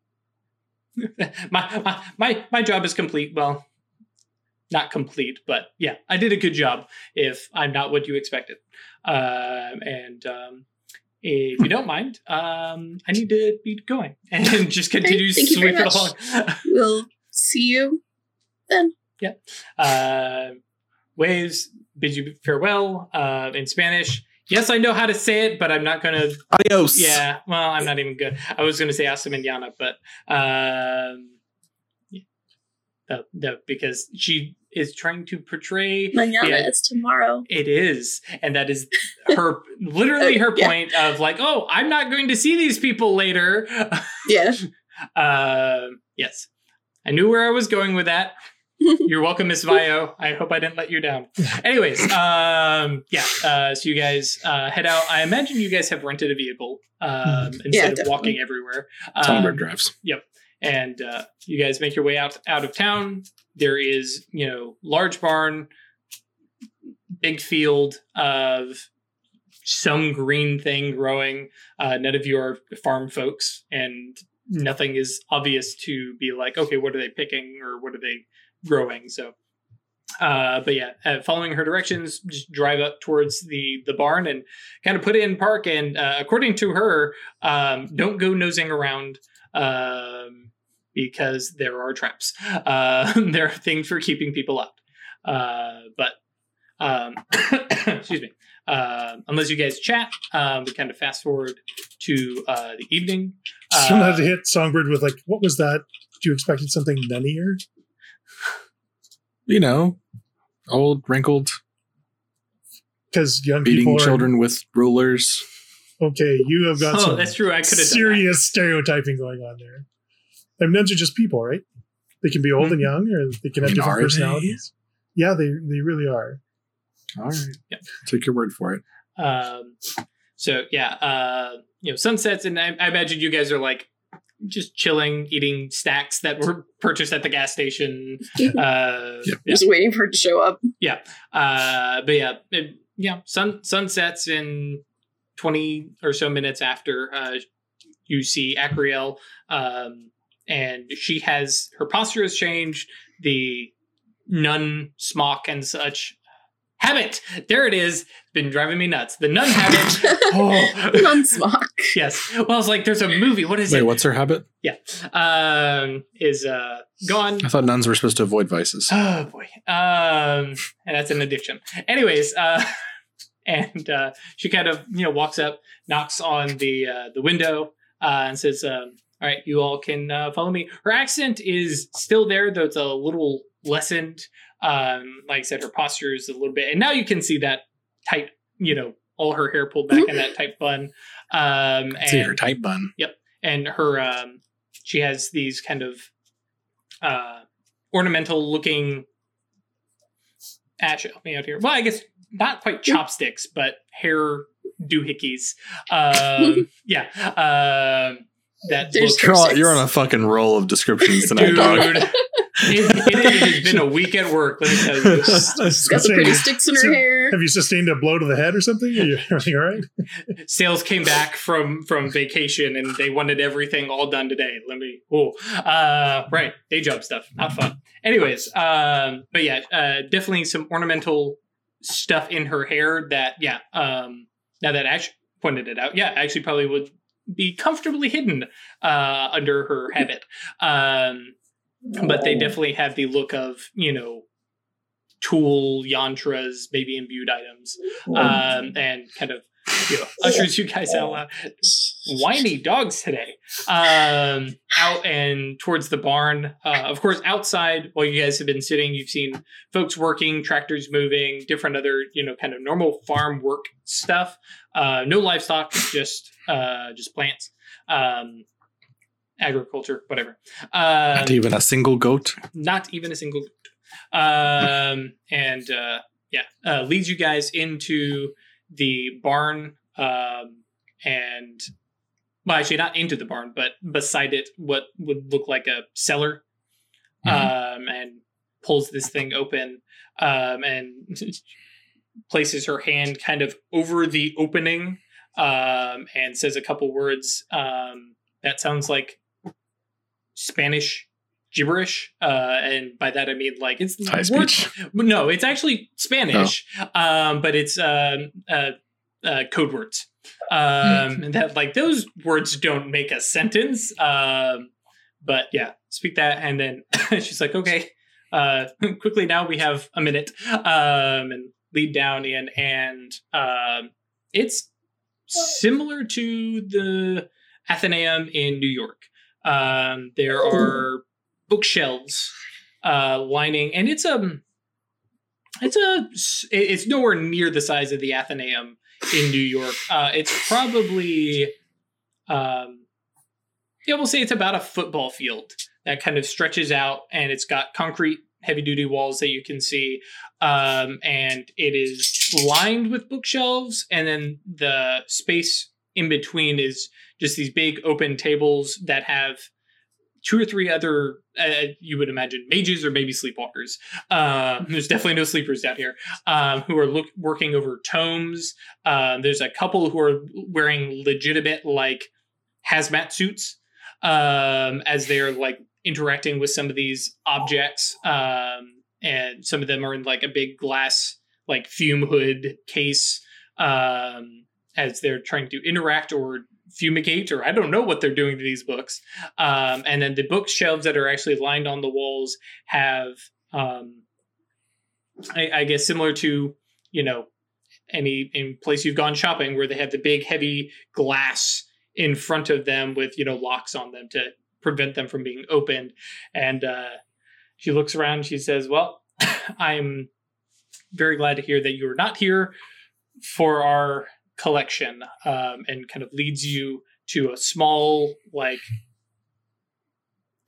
my, my my my job is complete. Well, not complete, but yeah, I did a good job. If I'm not what you expected, um, and um, if you don't mind, um, I need to be going and just continue you sweep it along. We'll see you then. Yeah. Uh, waves bid you farewell uh, in Spanish. Yes, I know how to say it, but I'm not going to Adios. Yeah, well, I'm not even good. I was going to say hasta mañana, but um, yeah. no, no, because she is trying to portray Manana Yeah. is tomorrow. it is, and that is her literally her Yeah. point of like, oh, I'm not going to see these people later. Yeah. Um, yes, I knew where I was going with that. You're welcome, Miss Vio. I hope I didn't let you down. Anyways, um, yeah. Uh, so you guys uh, head out. I imagine you guys have rented a vehicle um, instead of definitely. walking everywhere. Songbird Um, drives. Yep. And uh, you guys make your way out out of town. There is, you know, large barn, big field of some green thing growing. Uh, none of you are farm folks, and nothing is obvious to be like, okay, what are they picking or what are they growing? So, uh, but yeah, uh, following her directions, just drive up towards the the barn and kind of put it in park. And uh, according to her, um, don't go nosing around um, because there are traps. Uh, there are things for keeping people out. Uh, but um, excuse me. Uh, unless you guys chat, um, we kind of fast forward to uh, the evening. Still had Uh, to hit Songbird with like, what was that? Did you expected something nunnier? You know, old, wrinkled, Because young beating people are children with rulers. okay. You have got oh, some that's true. I could have done serious stereotyping going on there. And nuns are just people, right? They can be old and young, or they can have I mean, different are they? personalities. Yeah, they they really are. All right. Yeah. Take your word for it. Um, so yeah, uh, you know, sunsets, and I, I imagine you guys are like just chilling, eating snacks that were purchased at the gas station. Uh, Yep. yeah. Just waiting for it to show up. Yeah. Uh, but yeah, it, yeah, sun sunsets in twenty or so minutes after uh, you see Acriel, um, and she has her posture has changed. The nun smock and such habit. There it is. It's been driving me nuts. The nun habit. oh Nun smock. yes. Well, it's like, there's a movie. What is Wait, it? Wait, what's her habit? Yeah. Um, is uh gone. I thought nuns were supposed to avoid vices. Oh boy. Um, and that's an addiction. Anyways, uh, and uh, she kind of you know walks up, knocks on the uh, the window, uh, and says, um, "All right, you all can uh, follow me." Her accent is still there, though it's a little lessened. Um, like I said, her posture is a little bit, and now you can see that tight, you know, all her hair pulled back in that tight bun. Um, See her and tight bun. Yep, and her um she has these kind of uh ornamental looking ash help me out here well i guess not quite chopsticks but hair doohickeys um yeah um that You're on, you're on a fucking roll of descriptions tonight, dude dog. it, it- it has been a week at work. Let me tell you She's got some pretty sticks in her So- hair. Have you sustained a blow to the head or something? Are you everything all right? sales came back from from vacation and they wanted everything all done today. Let me oh uh right. Day job stuff. Not fun. Anyways um but yeah uh definitely some ornamental stuff in her hair that yeah um now that ash pointed it out yeah actually probably would be comfortably hidden uh under her habit. Um but they definitely have the look of you know tool yantras maybe imbued items um, and kind of you know, ushers you guys out loud. Whiny dogs today. Um, out and towards the barn. Uh, of course, outside while you guys have been sitting, you've seen folks working, tractors moving, different other you know kind of normal farm work stuff. Uh, no livestock, just uh, just plants. Um, agriculture, whatever. Um, Not even a single goat. not even a single um and uh yeah uh leads you guys into the barn um and well actually not into the barn but beside it what would look like a cellar um and pulls this thing open um and places her hand kind of over the opening um and says a couple words um that sounds like spanish gibberish uh and by that i mean like it's High words- speech. no it's actually spanish um but it's um uh, uh code words. Um and that like those words don't make a sentence um but yeah speak that and then she's like okay uh quickly now we have a minute um and lead down in and um it's similar to the athenaeum in new york um there are bookshelves uh lining and it's um it's a it's nowhere near the size of the athenaeum in new york. Uh it's probably um yeah we'll say it's about a football field that kind of stretches out and it's got concrete heavy duty walls that you can see. Um and it is lined with bookshelves and then the space in between is just these big open tables that have two or three other uh, you would imagine mages or maybe sleepwalkers. Uh, there's definitely no sleepers down here um, who are look, working over tomes. Uh, there's a couple who are wearing legitimate like hazmat suits um, as they're like interacting with some of these objects um, and some of them are in like a big glass like fume hood case um, as they're trying to interact or fumigate or i don't know what they're doing to these books. Um, and then the bookshelves that are actually lined on the walls have um, I, I guess similar to you know any in place you've gone shopping where they have the big heavy glass in front of them with you know locks on them to prevent them from being opened. And uh, she looks around she says well i'm very glad to hear that you're not here for our collection um, and kind of leads you to a small like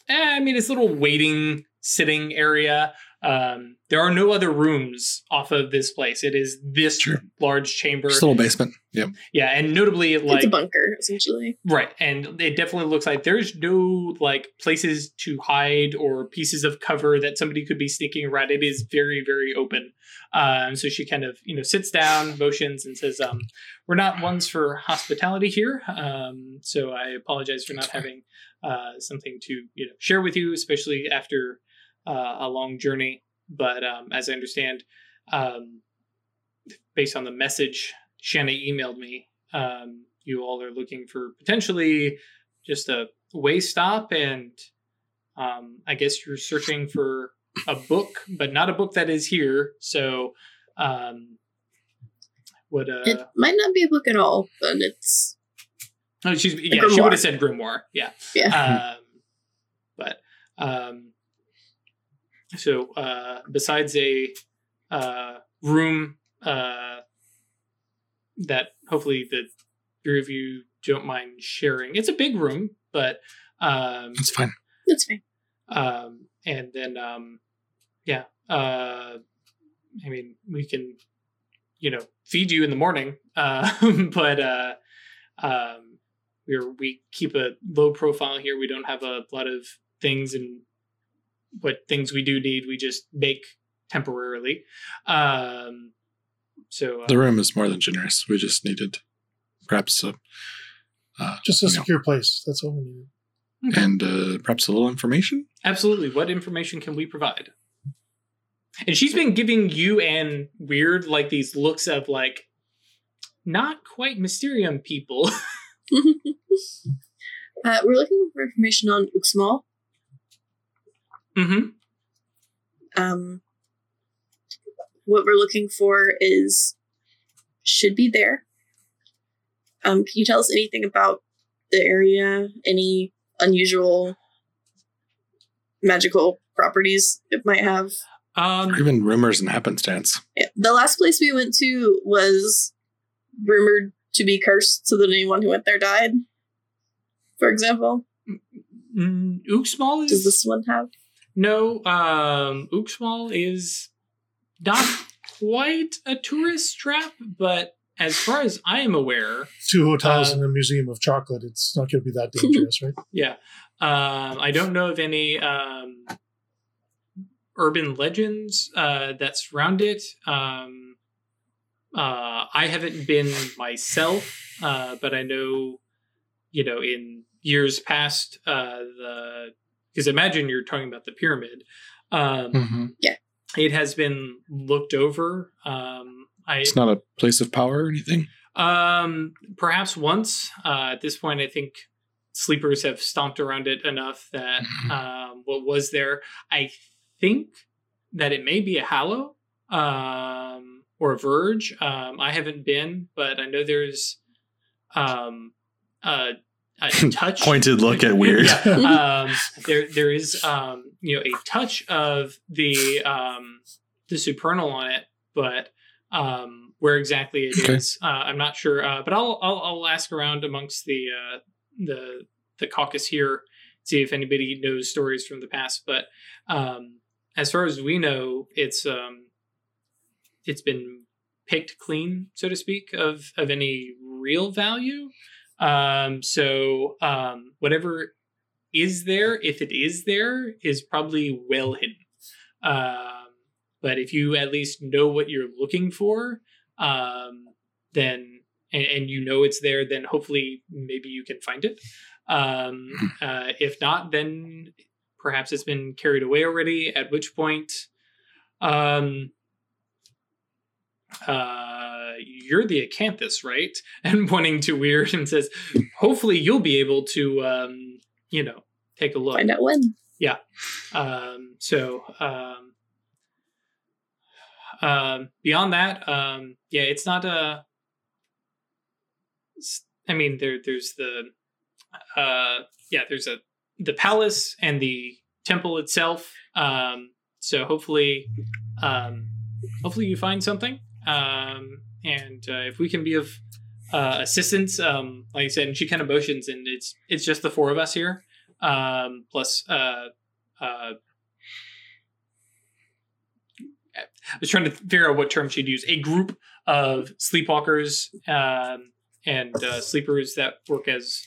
eh, i mean it's a little waiting sitting area um, there are no other rooms off of this place it is this Sure. large chamber Just a little basement. Yep. yeah and notably like it's a bunker, essentially. Right. And it definitely looks like there's no like places to hide or pieces of cover that somebody could be sneaking around. It is very, very open. Um, so she kind of, you know, sits down, motions, and says, um, We're not ones for hospitality here. Um, so I apologize for not having uh, something to, you know, share with you, especially after uh, a long journey. But um, as I understand, um, based on the message Shanna emailed me, um, you all are looking for potentially just a way stop, and um, I guess you're searching for a book, but not a book that is here. So, um, it uh, might not be a book at all, but it's oh, she's yeah, she would have said grimoire, yeah. yeah. um, but um, so uh, besides a uh, room uh, that hopefully the three of you don't mind sharing, it's a big room, but um, That's fine. That's fine. um, and then um, yeah, uh, I mean we can you know feed you in the morning, uh, but uh, um, we're we keep a low profile here. We don't have a lot of things and what things we do need, we just make temporarily. Um, so uh, The room is more than generous. We just needed perhaps a, uh, Just a you know, secure place. That's all we need. and uh, perhaps a little information. Absolutely. What information can we provide? And she's been giving you and Weird like these looks of like not quite Mysterium people. uh, we're looking for information on Uxmal. Mm-hmm. Um, what we're looking for is should be there. Um, can you tell us anything about the area? Any unusual magical properties it might have? Um, even rumors and happenstance. Yeah. The last place we went to was rumored to be cursed, so that anyone who went there died. For example, mm, Uxmal is Does this one have? No. Um, Uxmal is not quite a tourist trap, but as far as I am aware, Two hotels Uh, and a museum of chocolate. It's not going to be that dangerous, right? Yeah. Um, I don't know of any um, urban legends uh, that surround it. Um, uh, I haven't been myself, uh, but I know, you know, in years past, uh, the because imagine you're talking about the pyramid. Um, Mhm. It has been looked over. Um, I It's not a place of power or anything. um, perhaps once. Uh, at this point, I think sleepers have stomped around it enough that um, what was there. I think that it may be a hallow um, or a verge. Um, I haven't been, but I know there's um, a, a touch. Pointed look at weird. Yeah, um, there there is um, you know a touch of the um, the supernal on it, but um, where exactly it is, Okay. uh, I'm not sure. Uh, but I'll, I'll I'll ask around amongst the uh, the the caucus here, see if anybody knows stories from the past. But um, as far as we know, it's um, it's been picked clean, so to speak, of of any real value. Um, so um, whatever is there, if it is there, is probably well hidden. Um, but if you at least know what you're looking for, um, then and, and you know it's there, then hopefully maybe you can find it. Um, uh, if not, then perhaps it's been carried away already. At which point, um, uh, you're the acanthus, right? And pointing to Weird and says, hopefully you'll be able to, um, you know, take a look. Find out when. Yeah. Um, so, um, um, beyond that, um, yeah, it's not a. s- I mean, there, there's the, uh, yeah, there's a the palace and the temple itself. Um, so hopefully, um, hopefully you find something. Um, and uh, if we can be of uh, assistance, um, like I said, and she kind of motions, and it's it's just the four of us here, um, plus uh, uh, I was trying to figure out what term she'd use. A group of sleepwalkers um, and uh, sleepers that work as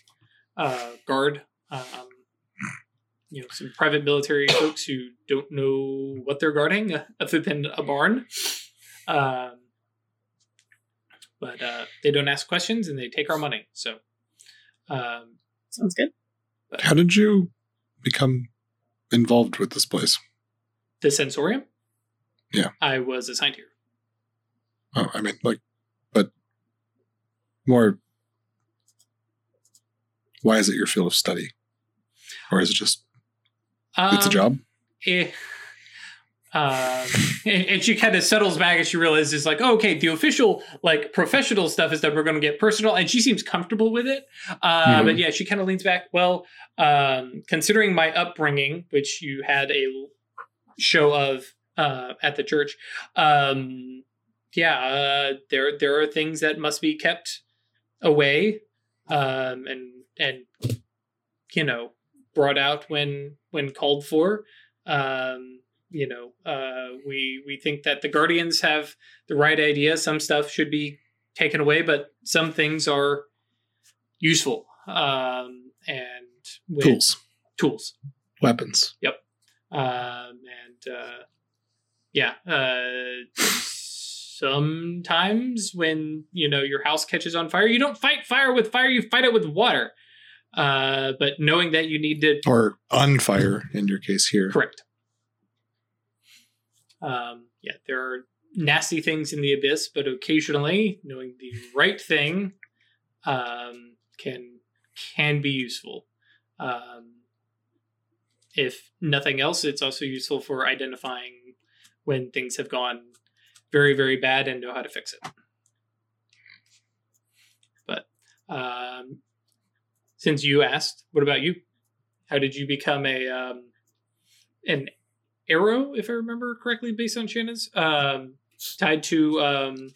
uh, guard. Um, you know, some private military folks who don't know what they're guarding, other than a barn. Um, but uh, they don't ask questions and they take our money. So, um, Sounds good. How did you become involved with this place? the sensorium. Yeah. I was assigned here. Oh, I mean, like, but more. Why is it your field of study, or is it just it's a Um, job? eh, um, and, and she kind of settles back and she realizes like oh, okay the official like professional stuff is that we're going to get personal and she seems comfortable with it. Uh, Mhm. but yeah she kind of leans back. Well um, considering my upbringing which you had a show of uh, at the church um, yeah uh, there there are things that must be kept away um, and and you know brought out when when called for. Um you know uh we we think that the guardians have the right idea some stuff should be taken away but some things are useful um and with Tools, tools weapons. Yep. Um and uh yeah uh sometimes when you know your house catches on fire you don't fight fire with fire you fight it with water uh but knowing that you need to or unfire in your case here. Correct. Um, yeah, there are nasty things in the abyss, but occasionally knowing the right thing um, can can be useful. Um, if nothing else, it's also useful for identifying when things have gone very, very bad and know how to fix it. But um, since you asked, what about you? How did you become a um, an arrow, if I remember correctly, based on Shannon's, um, tied to um,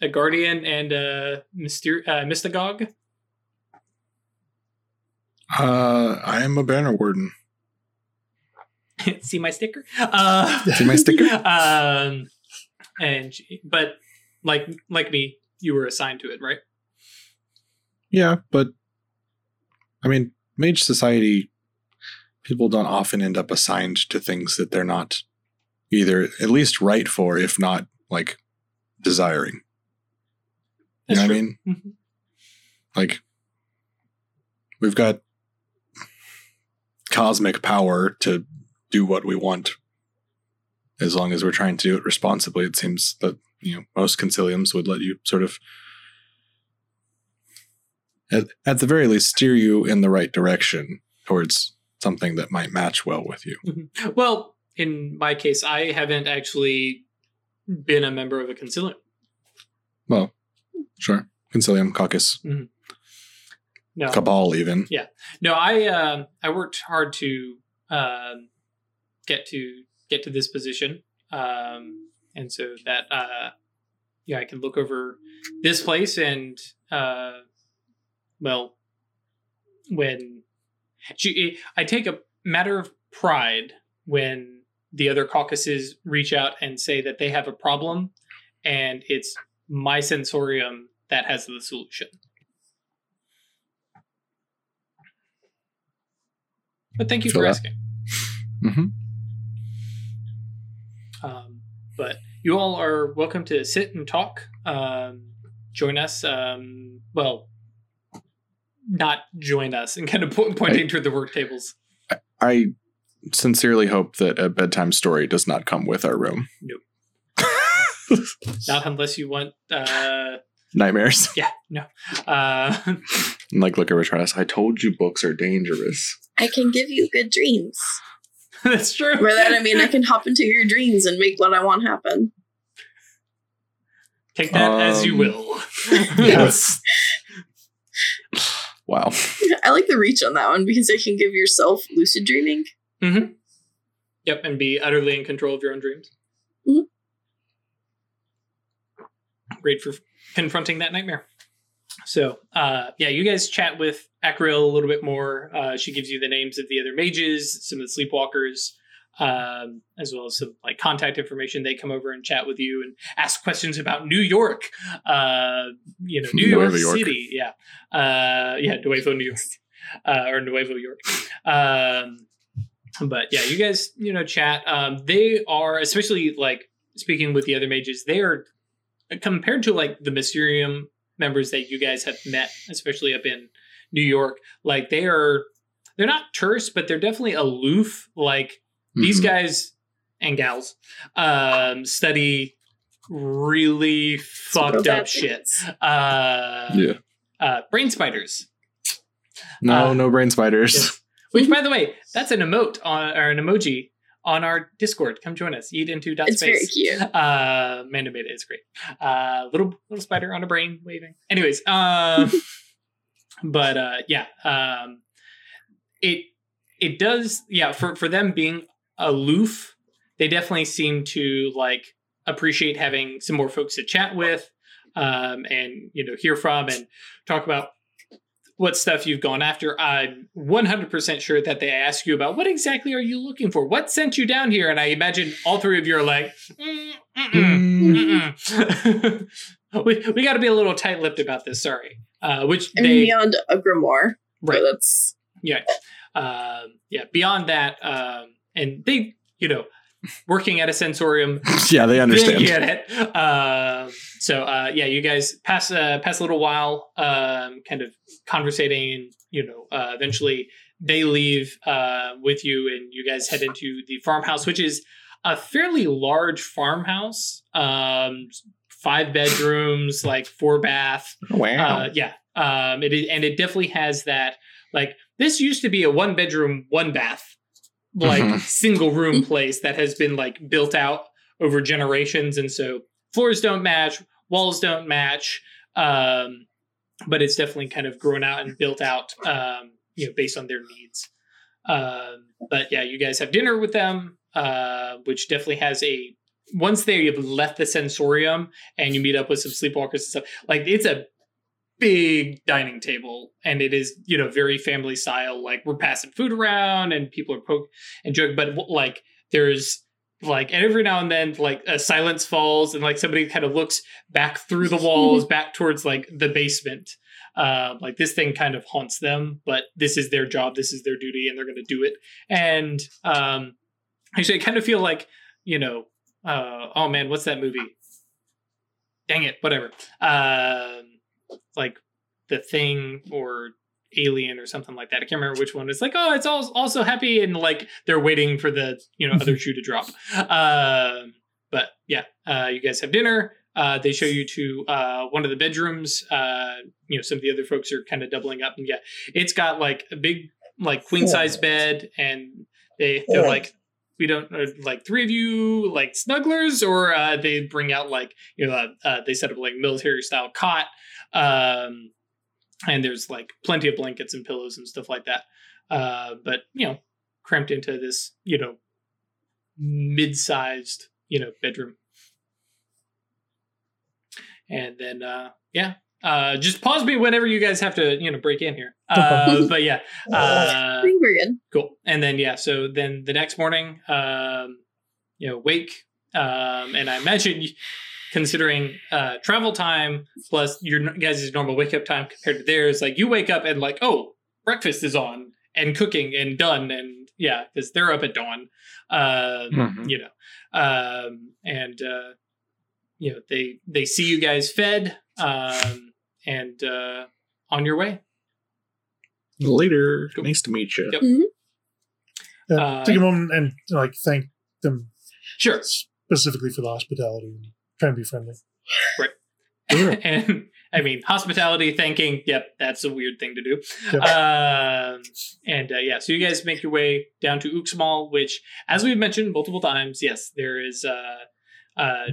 a guardian and a myster- uh, mystagogue. Uh, I am a banner warden. See my sticker? Uh, See my sticker? um, and she- but like like me, you were assigned to it, right? Yeah, but I mean, Mage Society people don't often end up assigned to things that they're not either at least right for, if not like desiring. You That's know true. what I mean? Mhm. Like we've got cosmic power to do what we want as long as we're trying to do it responsibly. It seems that you know most conciliums would let you sort of at, at the very least steer you in the right direction towards something that might match well with you. Mhm. Well, in my case, I haven't actually been a member of a concilium. Well, sure. Concilium, caucus, No, cabal, even. Yeah. No, I uh, I worked hard to um, get to get to this position, um, and so that uh, yeah, I can look over this place and uh, well, when she, I take a matter of pride when the other caucuses reach out and say that they have a problem, and it's my sensorium that has the solution. But thank you for that. asking. hmm Um, but you all are welcome to sit and talk. Um, join us. Um, well, not join us and kind of po- pointing toward the work tables. I sincerely hope that a bedtime story does not come with our room. Nope. not unless you want. Uh, Nightmares. yeah, no. Uh, And like, look at Atratus. I told you books are dangerous. I can give you good dreams. that's true. By that I mean I can hop into your dreams and make what I want happen. Take that as you Um, will. Yes. wow. I like the reach on that one because it can give yourself lucid dreaming. Yep, and be utterly in control of your own dreams. Mhm. Great for confronting that nightmare. So, uh, yeah, you guys chat with Acriel a little bit more. Uh, she gives you the names of the other mages, some of the sleepwalkers, um, as well as some like contact information. They come over and chat with you and ask questions about New York. Uh, you know, New York, York. City. Yeah, uh, yeah, Nuevo, New York, uh, or Nuevo York. Um, but yeah, you guys, you know, chat. Um, they are, especially like speaking with the other mages, they are compared to like the Mysterium members that you guys have met, especially up in New York. Like they are, they're not terse, but they're definitely aloof. Like these Mhm. guys and gals um, study really fucked up shit. Uh, Yeah. uh, brain spiders. No, Uh, no brain spiders. Yes. Which, by the way, that's an emote on or an emoji on our Discord. Come join us. Eat into dot It's very cute. Uh, Amanda made it. It's great. Uh, little little spider on a brain waving. Anyways, um, but uh, yeah, um, it it does. Yeah, for for them being aloof, they definitely seem to like appreciate having some more folks to chat with, um, and you know hear from and talk about what stuff you've gone after. I'm 100% sure that they ask you about what exactly are you looking for? What sent you down here? And I imagine all three of you are like, mm, mm-mm, mm-mm. we, we got to be a little tight lipped about this. Sorry. Uh, which I mean, they, beyond a grimoire, right. that's Yeah. Um, yeah. Beyond that, um, and they, you know, working at a sensorium, yeah, they understand. they get it. Um, so uh, yeah, you guys pass uh, pass a little while, um, kind of conversating, and you know, uh, eventually they leave uh, with you, and you guys head into the farmhouse, which is a fairly large farmhouse, um, five bedrooms, like four bath. Wow. Uh, yeah, um, it is, and it definitely has that. Like this used to be a one bedroom, one bath, like Mhm. single room place that has been like built out over generations, and so floors don't match, walls don't match, um, but it's definitely kind of grown out and built out, um, you know, based on their needs. Um, but yeah, you guys have dinner with them, uh, which definitely has a. Once they have left the sensorium and you meet up with some sleepwalkers and stuff, like it's a big dining table and it is you know very family style like we're passing food around and people are poke and joke but like there's like and every now and then like a silence falls and like somebody kind of looks back through the walls back towards like the basement. Uh, like this thing kind of haunts them but this is their job this is their duty and they're going to do it. And um actually i kind of feel like you know uh oh man what's that movie? Dang it whatever. Um like the thing or alien or something like that. I can't remember which one. It's like oh it's all also happy and like they're waiting for the you know other shoe to drop. Um but yeah uh you guys have dinner. Uh, they show you to uh, one of the bedrooms. Uh, you know, some of the other folks are kind of doubling up, and yeah, it's got like a big, like queen size bed, and they they're like, we don't uh, like three of you like snugglers, or uh, they bring out like you know, uh, uh, they set up like military style cot, um, and there's like plenty of blankets and pillows and stuff like that. Uh, but you know, cramped into this you know mid sized you know bedroom. And then uh yeah. Uh just pause me whenever you guys have to you know break in here. Uh but yeah uh we're good. cool. And then yeah so then the next morning um you know wake um and i imagine considering uh travel time plus your n- guys' normal wake up time compared to theirs like you wake up and like oh breakfast is on and cooking and done and yeah because they're up at dawn um Mhm. you know um and uh you know they they see you guys fed um and uh on your way Later. Cool. Nice to meet you. Yep. Yeah, Uh, take a moment and like thank them sure specifically for the hospitality and try and be friendly. Right. and I mean, hospitality thanking. Yep, that's a weird thing to do. Yep. Um, and uh, yeah, so you guys make your way down to Uxmal, which, as we've mentioned multiple times, yes, there is a, a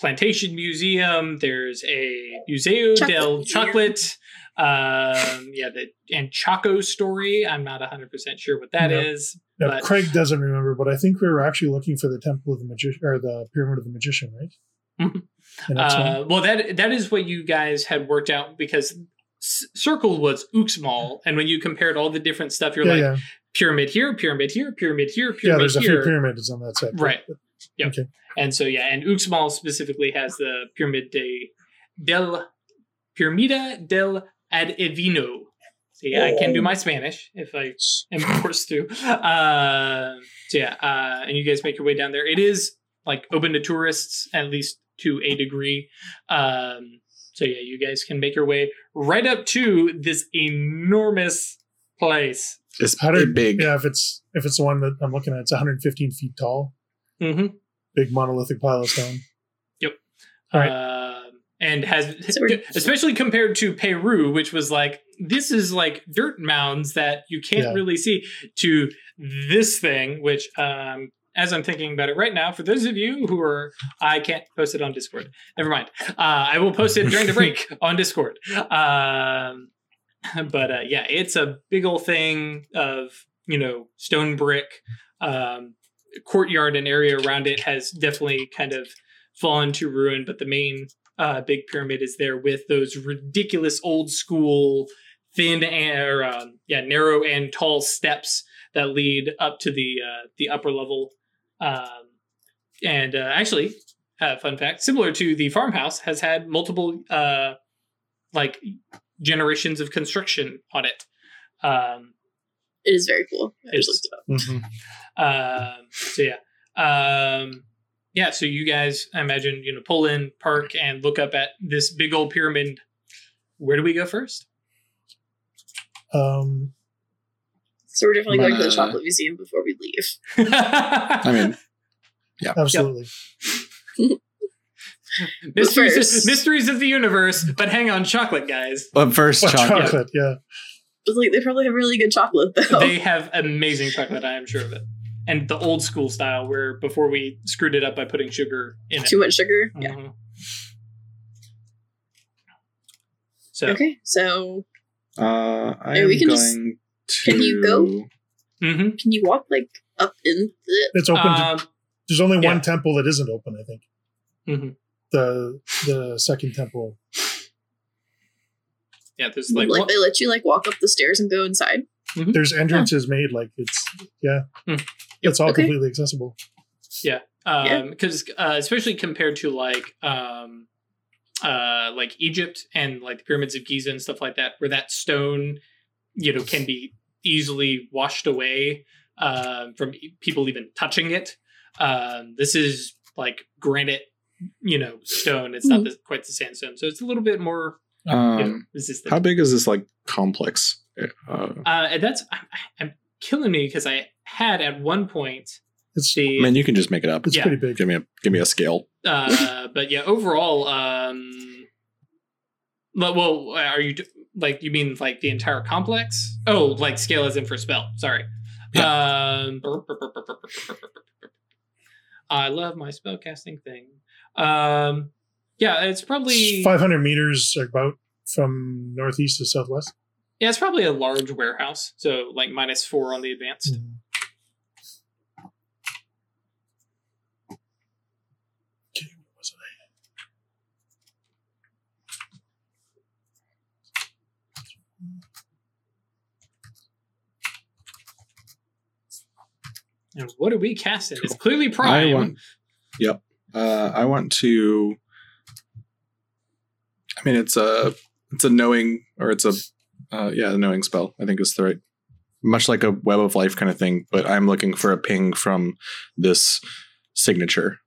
plantation museum. There's a Museo Chocolate del. Chocolate. Um, yeah, the and Choco story. I'm not 100 percent sure what that No. is. Now, But- Craig doesn't remember, but I think we were actually looking for the Temple of the Magician or the Pyramid of the Magician, right? The next one. Uh, well, that that is what you guys had worked out because Circle was Uxmal, and when you compared all the different stuff, you're Yeah, like yeah, pyramid here, pyramid here, pyramid here, pyramid yeah. There's a few here, pyramids on that side, Right. Yep. Okay. and so yeah, and Uxmal specifically has the pyramid de del Pyramida del Adivino. See, yeah, I can do my Spanish if I am forced to. Uh, so yeah, uh, and you guys make your way down there. It is like open to tourists at least to a degree. Um, so yeah, you guys can make your way right up to this enormous place. It's How did big. Yeah, if it's if it's the one that I'm looking at, it's 115 feet tall, Mm-hmm. big monolithic pile of stone. Yep. All right. Um, and has So especially compared to Peru, which was like this is like dirt mounds that you can't Yeah. really see, to this thing, which um, as I'm thinking about it right now, for those of you who are, I can't post it on Discord. Never mind. Uh, I will post it during the break on Discord. Um, but uh, yeah, it's a big old thing of you know stone brick. Um, courtyard and area around it has definitely kind of fallen to ruin, but the main uh, big pyramid is there with those ridiculous old school thin and or, um, yeah narrow and tall steps that lead up to the uh, the upper level. Um, and uh, actually, uh, fun fact, similar to the farmhouse, has had multiple uh, like generations of construction on it. Um, It is very cool. I just looked it up. um, so yeah, um, yeah. So you guys, I imagine, you know, pull in, park, and look up at this big old pyramid. Where do we go first? Um, So we're definitely going to the Wanna- chocolate museum before we leave. I mean, yeah, absolutely. mysteries, First. mysteries of the universe. But hang on, chocolate guys. but first, Well, chocolate. chocolate, yeah. But like they probably have really good chocolate though. They have amazing chocolate. I am sure of it. And the old school style, where before we screwed it up by putting sugar in it. Too much sugar. Yeah. Mhm. So, Okay. So Uh, I am we can just- going to. can you go? mhm. can you walk like up in the It's open. to, Um, there's only yeah. one temple that isn't open. I think mhm. the the second temple. Yeah, there's Like, like, they let you like walk up the stairs and go inside. There's entrances made like it's yeah. Hmm. It's all Okay. completely accessible. Yeah. um because uh, especially compared to like um uh like egypt and like the pyramids of giza and stuff like that where that stone you know can be easily washed away um from people even touching it um this is like granite you know stone it's not the, quite the sandstone so it's a little bit more you know, Um, resistant how big is this like complex? Uh, uh and that's I, I- i'm killing me because i had at one point It's the I mean, you can just make it up. it's Yeah. pretty big. Give me a give me a scale. uh, but yeah, overall, um, but, well, are you d- like you mean like the entire complex? Oh, like scale as in for spell. Sorry. Um, I love my spell casting thing. Um, yeah, it's probably 500 meters about from northeast to southwest. yeah, it's probably a large warehouse. So like minus four on the advanced. Okay, What are we casting? It's clearly Prime. I want. Yep. Uh, I want to. I mean, it's a it's a knowing or it's a uh, yeah a knowing spell. I think is the right, much like a web of life kind of thing. But I'm looking for a ping from this signature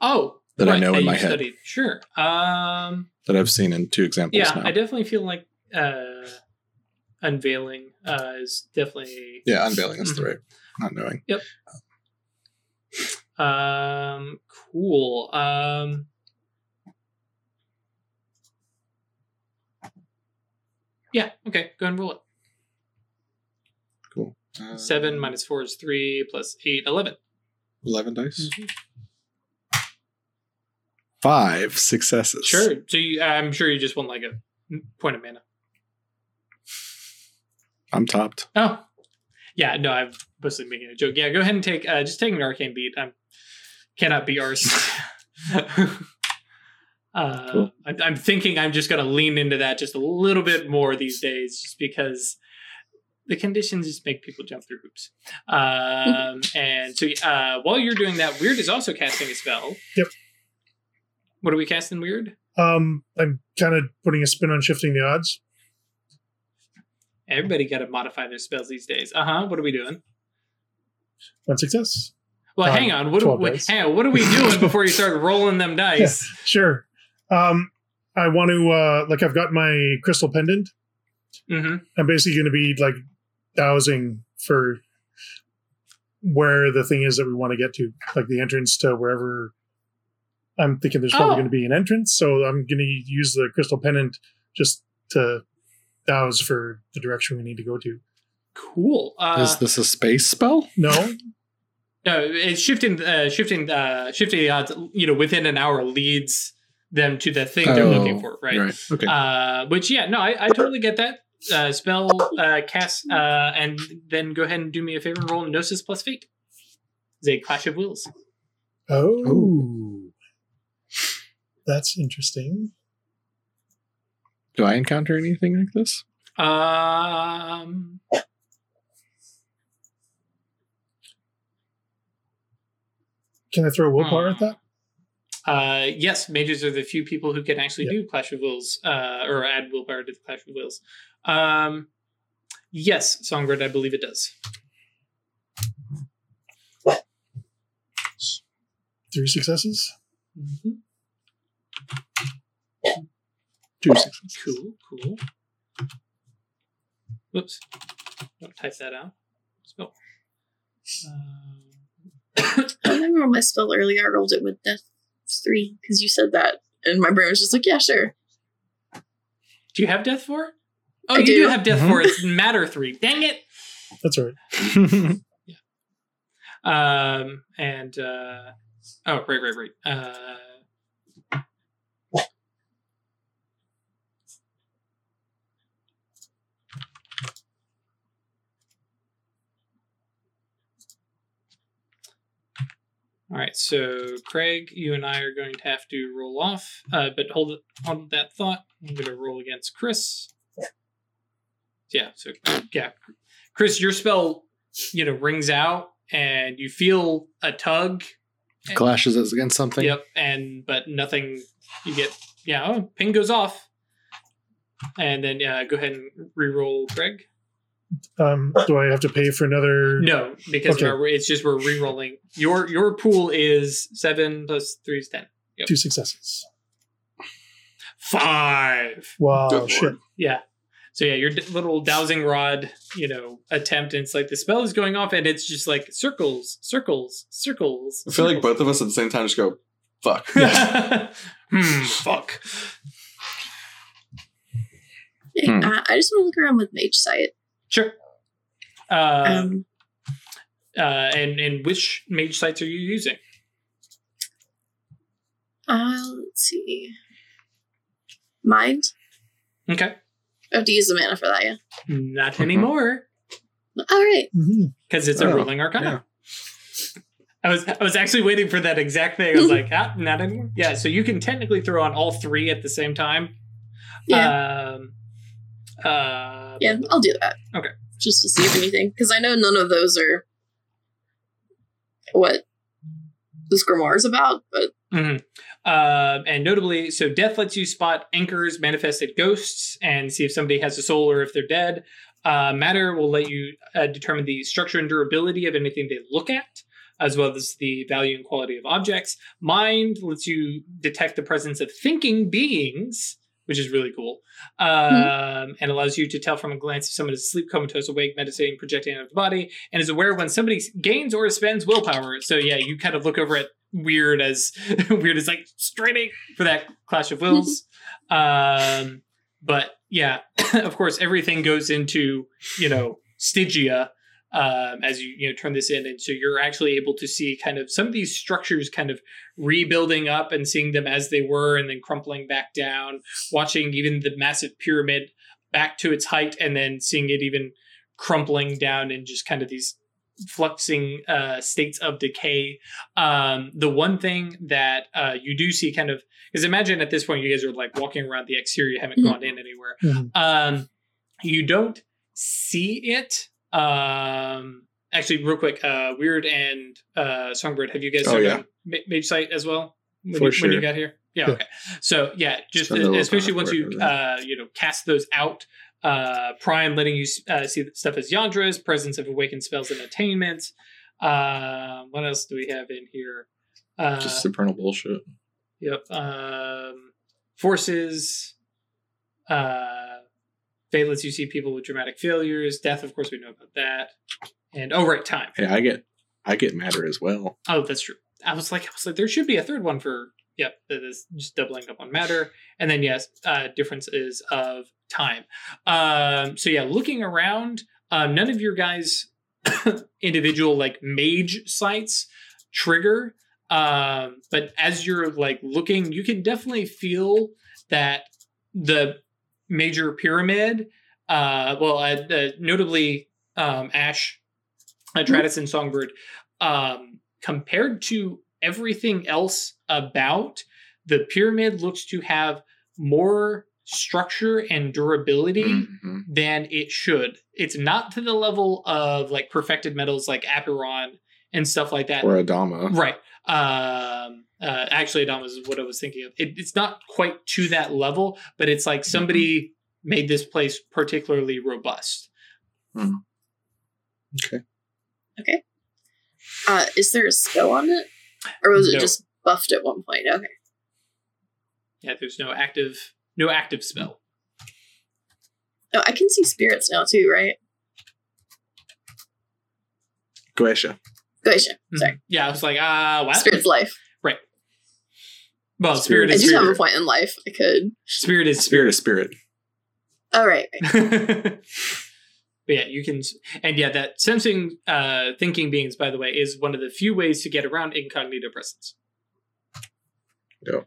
oh, that I right, know in you my head studied. Sure. Um. that I've seen in two examples yeah now. i definitely feel like uh unveiling uh is definitely yeah, unveiling is the Mhm. right, not knowing. Yep. Um cool um yeah okay go ahead and roll it Cool. Uh, seven minus four is three plus eight eleven eleven dice. Mhm. Five successes. sure so you, i'm sure you just want like a point of mana I'm topped. oh yeah no i'm mostly making a joke yeah go ahead and take uh just take an arcane beat i'm cannot be ours uh Cool. I'm, I'm thinking i'm just gonna lean into that just a little bit more these days just because the conditions just make people jump through hoops um and so uh while you're doing that weird is also casting a spell Yep. what are we casting weird Um, I'm kind of putting a spin on shifting the odds. Everybody got to modify their spells these days uh-huh what are we doing One success. well Um, hang on what, 12 are, hang on, what are we doing before you start rolling them dice Sure. Um, I want to uh, like I've got my crystal pendant. mm-hmm I'm basically going to be like dowsing for where the thing is that we want to get to, like the entrance to wherever. I'm thinking there's probably Oh. going to be an entrance, so I'm going to use the crystal pendant just to dowse for the direction we need to go to. Cool. Uh, is this a space spell? No, no, it's shifting, uh, shifting, uh, shifting the odds. You know, within an hour leads them to the thing they're looking Oh, for, right? Right. Okay. Uh, which yeah, no, I, I totally get that. Uh, spell uh, cast, uh, and then go ahead and do me a favor and roll Gnosis plus Fate. It's a Clash of Wills. oh, that's interesting. Do I encounter anything like this? Um, Can I throw a willpower at Hmm. that? uh, yes, mages are the few people who can actually Yeah. do Clash of Wills, uh, or add willpower to the Clash of Wills. Um, yes, Songbird, I believe it does. Three successes. Mhm. Two successes. Cool, cool. Whoops. Don't type that out. Spell. Um, I remember my spell earlier. I rolled it with death three because you said that, and my brain was just like, "Yeah, sure." do you have Death 4? Oh, I you do. do. have Death Mhm. 4. It's Matter 3. Dang it! That's all right. Um, and, uh, oh, right, right, right. Uh, All right, so Craig, you and I are going to have to roll off, uh, but hold it, hold that thought. I'm going to roll against Chris. Yeah, so yeah, Chris, your spell, you know, rings out, and you feel a tug. Clashes us against something. Yep, and but nothing. You get yeah, oh, ping goes off, and then yeah, go ahead and re-roll, Craig. Um, do I have to pay for another? No, because Okay. we're, it's just we're re-rolling. Your your pool is seven plus three is ten. Yep. Two successes. Five. Wow, shit. Yeah. So yeah, your little dowsing rod, you know, attempt. And it's like the spell is going off, and it's just like circles, circles, circles. I feel like both of us at the same time just go, fuck. hmm. Fuck. Hey, Hmm. I just want to look around with Mage Sight. Sure. Uh, Um, uh, and and which mage sights are you using? uh, let's see. Mind? Okay. I have to use the mana for that, yeah. Not Mhm. anymore, All right. Because it's a Oh, rolling arcana. I was I was actually waiting for that exact thing. I was like, ah, not anymore. Yeah, so you can technically throw on all three at the same time. Yeah. Um, uh, yeah, I'll do that. Okay. Just to see if anything. Because I know none of those are what this grimoire is about, but mhm. Um, and notably, so death lets you spot anchors, manifested ghosts, and see if somebody has a soul or if they're dead. Uh, matter will let you uh, determine the structure and durability of anything they look at, as well as the value and quality of objects. Mind lets you detect the presence of thinking beings, which is really cool, um, and allows you to tell from a glance if someone is asleep, comatose, awake, meditating, projecting out of the body, and is aware when somebody gains or spends willpower. So yeah, you kind of look over at weird as weird as like straining for that clash of wills. um, but yeah, of course, everything goes into you know Stygia um, as you you know turn this in, and so you're actually able to see kind of some of these structures kind of rebuilding up and seeing them as they were, and then crumpling back down. Watching even the massive pyramid back to its height, and then seeing it even crumpling down in just kind of these fluxing uh, states of decay. Um, the one thing that uh, you do see kind of is imagine at this point you guys are like walking around the exterior, you haven't Mhm. gone in anywhere. Mhm. Um, you don't see it. Um, actually, real quick, uh, Weird and uh, Songbird, have you guys Oh, yeah. Ma- Mage Sight as well when, For you, when you got here? Yeah, okay. So yeah, just little especially once you uh, you know cast those out. Uh, Prime letting you uh, see stuff as Yandra's presence of awakened spells and attainments. Uh, what else do we have in here? Uh, Just supernal bullshit. Yep. Um, forces. Uh, Fate lets you see people with dramatic failures. Death, of course, we know about that. And oh, right, time. Hey, I get I get matter as well. Oh, that's true. I was like, I was like, there should be a third one for. Yep, that is just doubling up on matter. And then yes, uh, differences of time. Um, so yeah, looking around, um, none of your guys' individual like mage sights trigger. Um, but as you're like looking, you can definitely feel that the major pyramid, uh, well, uh, notably um, Ash, uh, Travis, and Songbird, um, compared to everything else about the pyramid, looks to have more structure and durability Mhm. than it should. It's not to the level of like perfected metals like Apiron and stuff like that. Or Adama. Right. Um, uh, actually, Adama is what I was thinking of. It, it's not quite to that level, but it's like somebody made this place particularly robust. Okay. Okay. Uh, is there a spell on it? Or was No. it just buffed at one point? Okay. Yeah, there's no active, no active spell. Oh, I can see spirits now too, right? Goetia. Goetia. Sorry. Mhm. Yeah, I was like, ah, what? Spirit's life. Right. Well, spirit I is do have a point in life. I could. Spirit is Spirit is spirit. All right. but yeah, you can, and yeah, that sensing, uh, thinking beings, by the way, is one of the few ways to get around incognito presence. Yeah.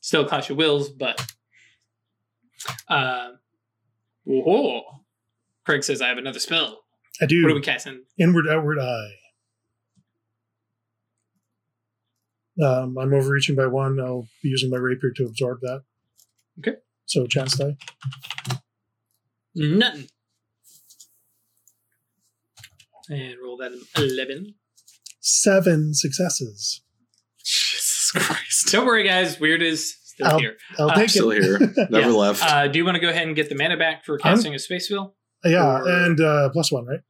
Still clash of wills, but, uh, whoa. Craig says I have another spell. I do. What are we casting? Inward, outward eye. Um, I'm overreaching by one. I'll be using my rapier to absorb that. Okay. So chance die. Nothing. And roll that 11. Seven successes. Jesus Christ. Don't worry, guys. Weird is still I'll- here. I'll Uh, take Still it. here. Never Yeah. left. Uh, do you want to go ahead and get the mana back for I'm- casting a space wheel? yeah, or- and uh, plus one, right?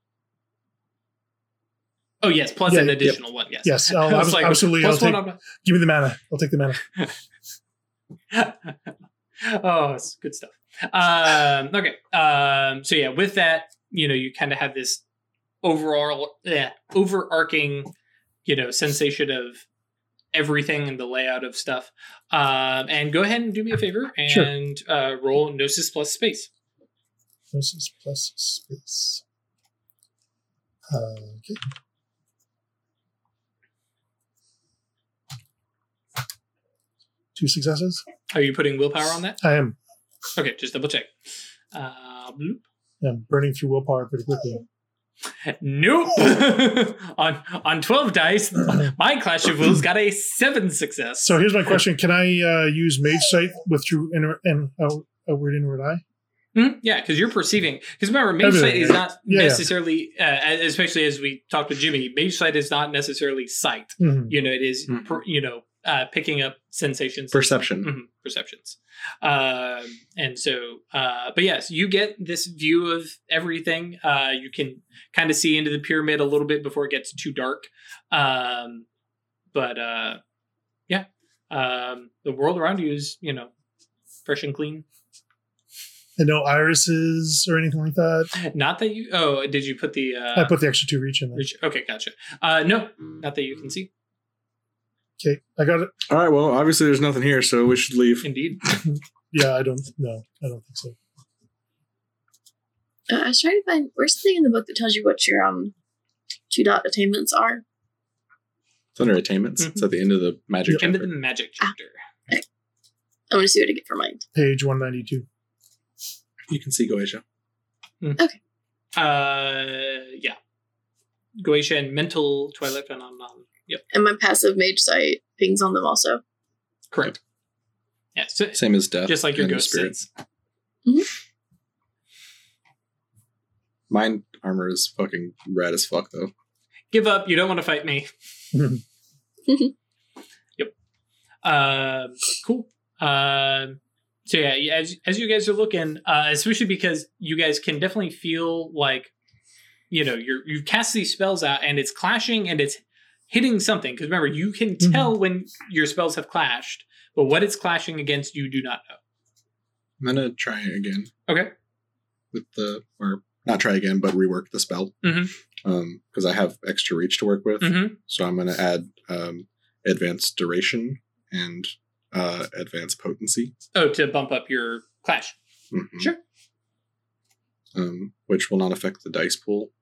Oh, yes, plus Yeah, an yep. additional one. Yes. Yes, I'll- I was abs- absolutely, I'll take- on- Give me the mana. I'll take the mana. oh, it's good stuff. Um, okay. Um, so yeah, with that, you know, you kind of have this overall, yeah, overarching, you know, sensation of everything and the layout of stuff. Um, and go ahead and do me a favor Sure. and uh, roll Gnosis plus space. Gnosis plus space. Uh, okay. Two successes. Are you putting willpower on that? I am. Okay, just double check. Uh, bloop. I'm burning through willpower pretty quickly. Nope. on on twelve dice, my Clash of Wills got a seven success. So here's my question: Can I uh, use Mage Sight with through inner and out, outward inward eye? Mhm, Yeah, because you're perceiving. Because remember, Mage Sight is not Yeah, yeah. necessarily, uh, especially as we talked with Jimmy, Mage Sight is not necessarily sight. Mhm. You know, it is, Mhm. per, you know, uh, picking up sensations, Perception. Mhm, perceptions. Um, and so, uh, but yes, you get this view of everything. Uh, you can kind of see into the pyramid a little bit before it gets too dark. Um, but uh, yeah, um, the world around you is, you know, fresh and clean. And no irises or anything like that. Not that you. Oh, did you put the? Uh, I put the extra two reach in there. reach- okay, gotcha. Uh, no, not that you can see. Okay, I got it. All right. Well, obviously there's nothing here, so we should leave. Indeed. Yeah, I don't. No, I don't think so. Uh, I was trying to find where's the thing in the book that tells you what your um two dot attainments are. It's under attainments. It's at the end of the magic End of the magic chapter. I'm gonna see what I get for mine. Page one ninety two. You can see Goetia. Uh, yeah. Goetia and mental twilight phenomenon. Yep, And my passive mage sight pings on them also. correct. Yeah, so Same as death. just like your and ghost spirit. sense. Mine armor is fucking rad as fuck though. Give up. You don't want to fight me. Yep. Um, cool. Um, so yeah, yeah, as as you guys are looking, uh, especially because you guys can definitely feel like, you know, you're you've cast these spells out and it's clashing and it's hitting something. Because remember, you can Mhm. tell when your spells have clashed, but what it's clashing against, you do not know. I'm gonna try again Okay. with the or not try again, but rework the spell. Mhm. Um, because I have extra reach to work with, Mm-hmm. so I'm gonna add um advanced duration and uh advanced potency. Oh, to bump up your clash. Mhm. Sure. Um, which will not affect the dice pool.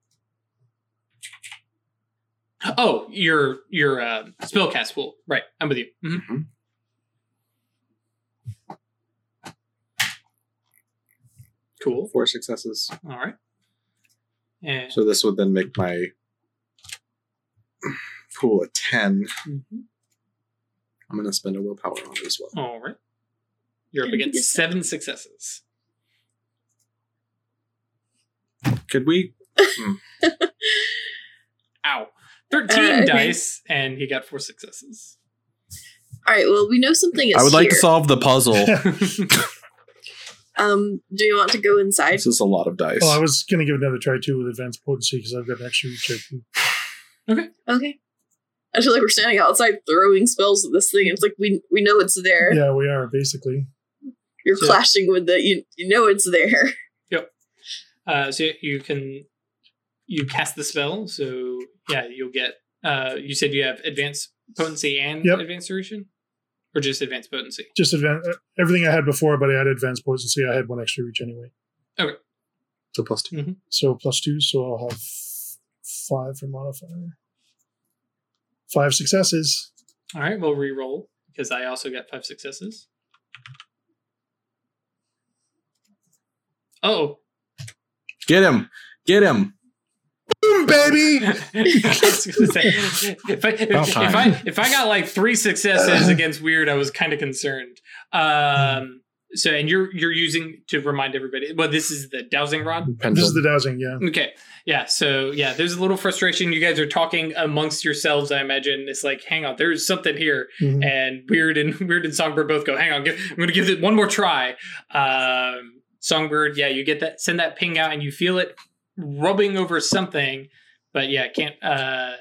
Oh, your your uh, spellcast pool. Right. I'm with you. Mhm. Mhm. Cool. Four successes. All right. And So this would then make my pool a ten. Mhm. I'm gonna spend a willpower on it as well. all right. You're up against seven successes. Could we? Ow. 13 Uh, okay. dice, and he got four successes. All right. Well, we know something is I would like to solve the puzzle. Um, do you want to go inside? this is a lot of dice. Oh, I was gonna give another try too with advanced potency because I've got an extra reach. there, too. Okay. I feel like we're standing outside throwing spells at this thing. It's like we we know it's there. Yeah, we are basically. You're So- clashing with the you you know it's there. Yep. Uh, so you can you cast the spell. So yeah, you'll get. Uh, you said you have advanced potency and Yep. advanced duration, or just advanced potency. Just advanced uh, everything I had before, but I had advanced potency. I had one extra reach anyway. Okay. So plus two. So plus two, so I'll have five for modifier. Five successes. All right, we'll re-roll because I also got five successes. Oh, Get him! Get him! Boom! boom, baby. I was gonna say, if, I, if, if. I if I got like three successes against weird, I was kind of concerned. Um, so and you're you're using to remind everybody. Well, this is the dowsing rod. This is the dowsing, yeah. Okay, yeah. So yeah, there's a little frustration. You guys are talking amongst yourselves. I imagine it's like, hang on, there's something here. Mhm. And weird and weird and songbird both go, hang on, give, I'm gonna give it one more try. Um, songbird, yeah, you get that, send that ping out, and you feel it rubbing over something, but yeah, can't. uh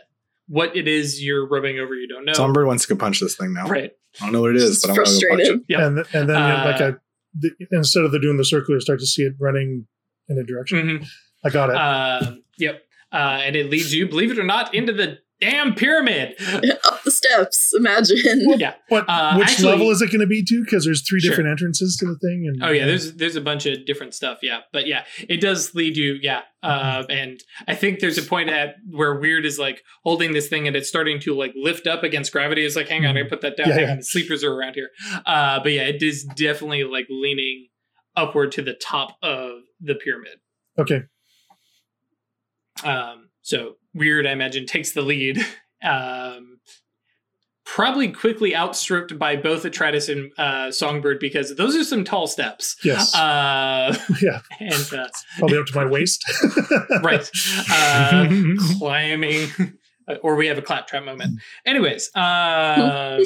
What it is you're rubbing over, you don't know. Songbird wants to go punch this thing now. Right. I don't know what it is, Just but I'm gonna go punch it. Yep. And and then Uh, like I, the, instead of the doing the circle, you start to see it running in a direction. hmm I got it. Um, yep. Uh, and it leads you, believe it or not, into the damn pyramid. Up the steps. Imagine. yeah. what? uh, which actually- level is it going to be to? Because there's three Sure. different entrances to the thing. And Oh yeah, there's there's a bunch of different stuff. Yeah, but yeah, it does lead you. Yeah, uh, and I think there's a point at where weird is like holding this thing and it's starting to like lift up against gravity. It's like, hang on, I put that down. Yeah, yeah. the sleepers are around here. Uh, but yeah, it is definitely like leaning upward to the top of the pyramid. okay. Um, so weird, I imagine, takes the lead. Um, probably quickly outstripped by both Atratus and uh, Songbird because those are some tall steps. Yes. Uh, yeah. and uh, Probably up to my waist. right, uh, climbing, or we have a claptrap moment. Anyways, um,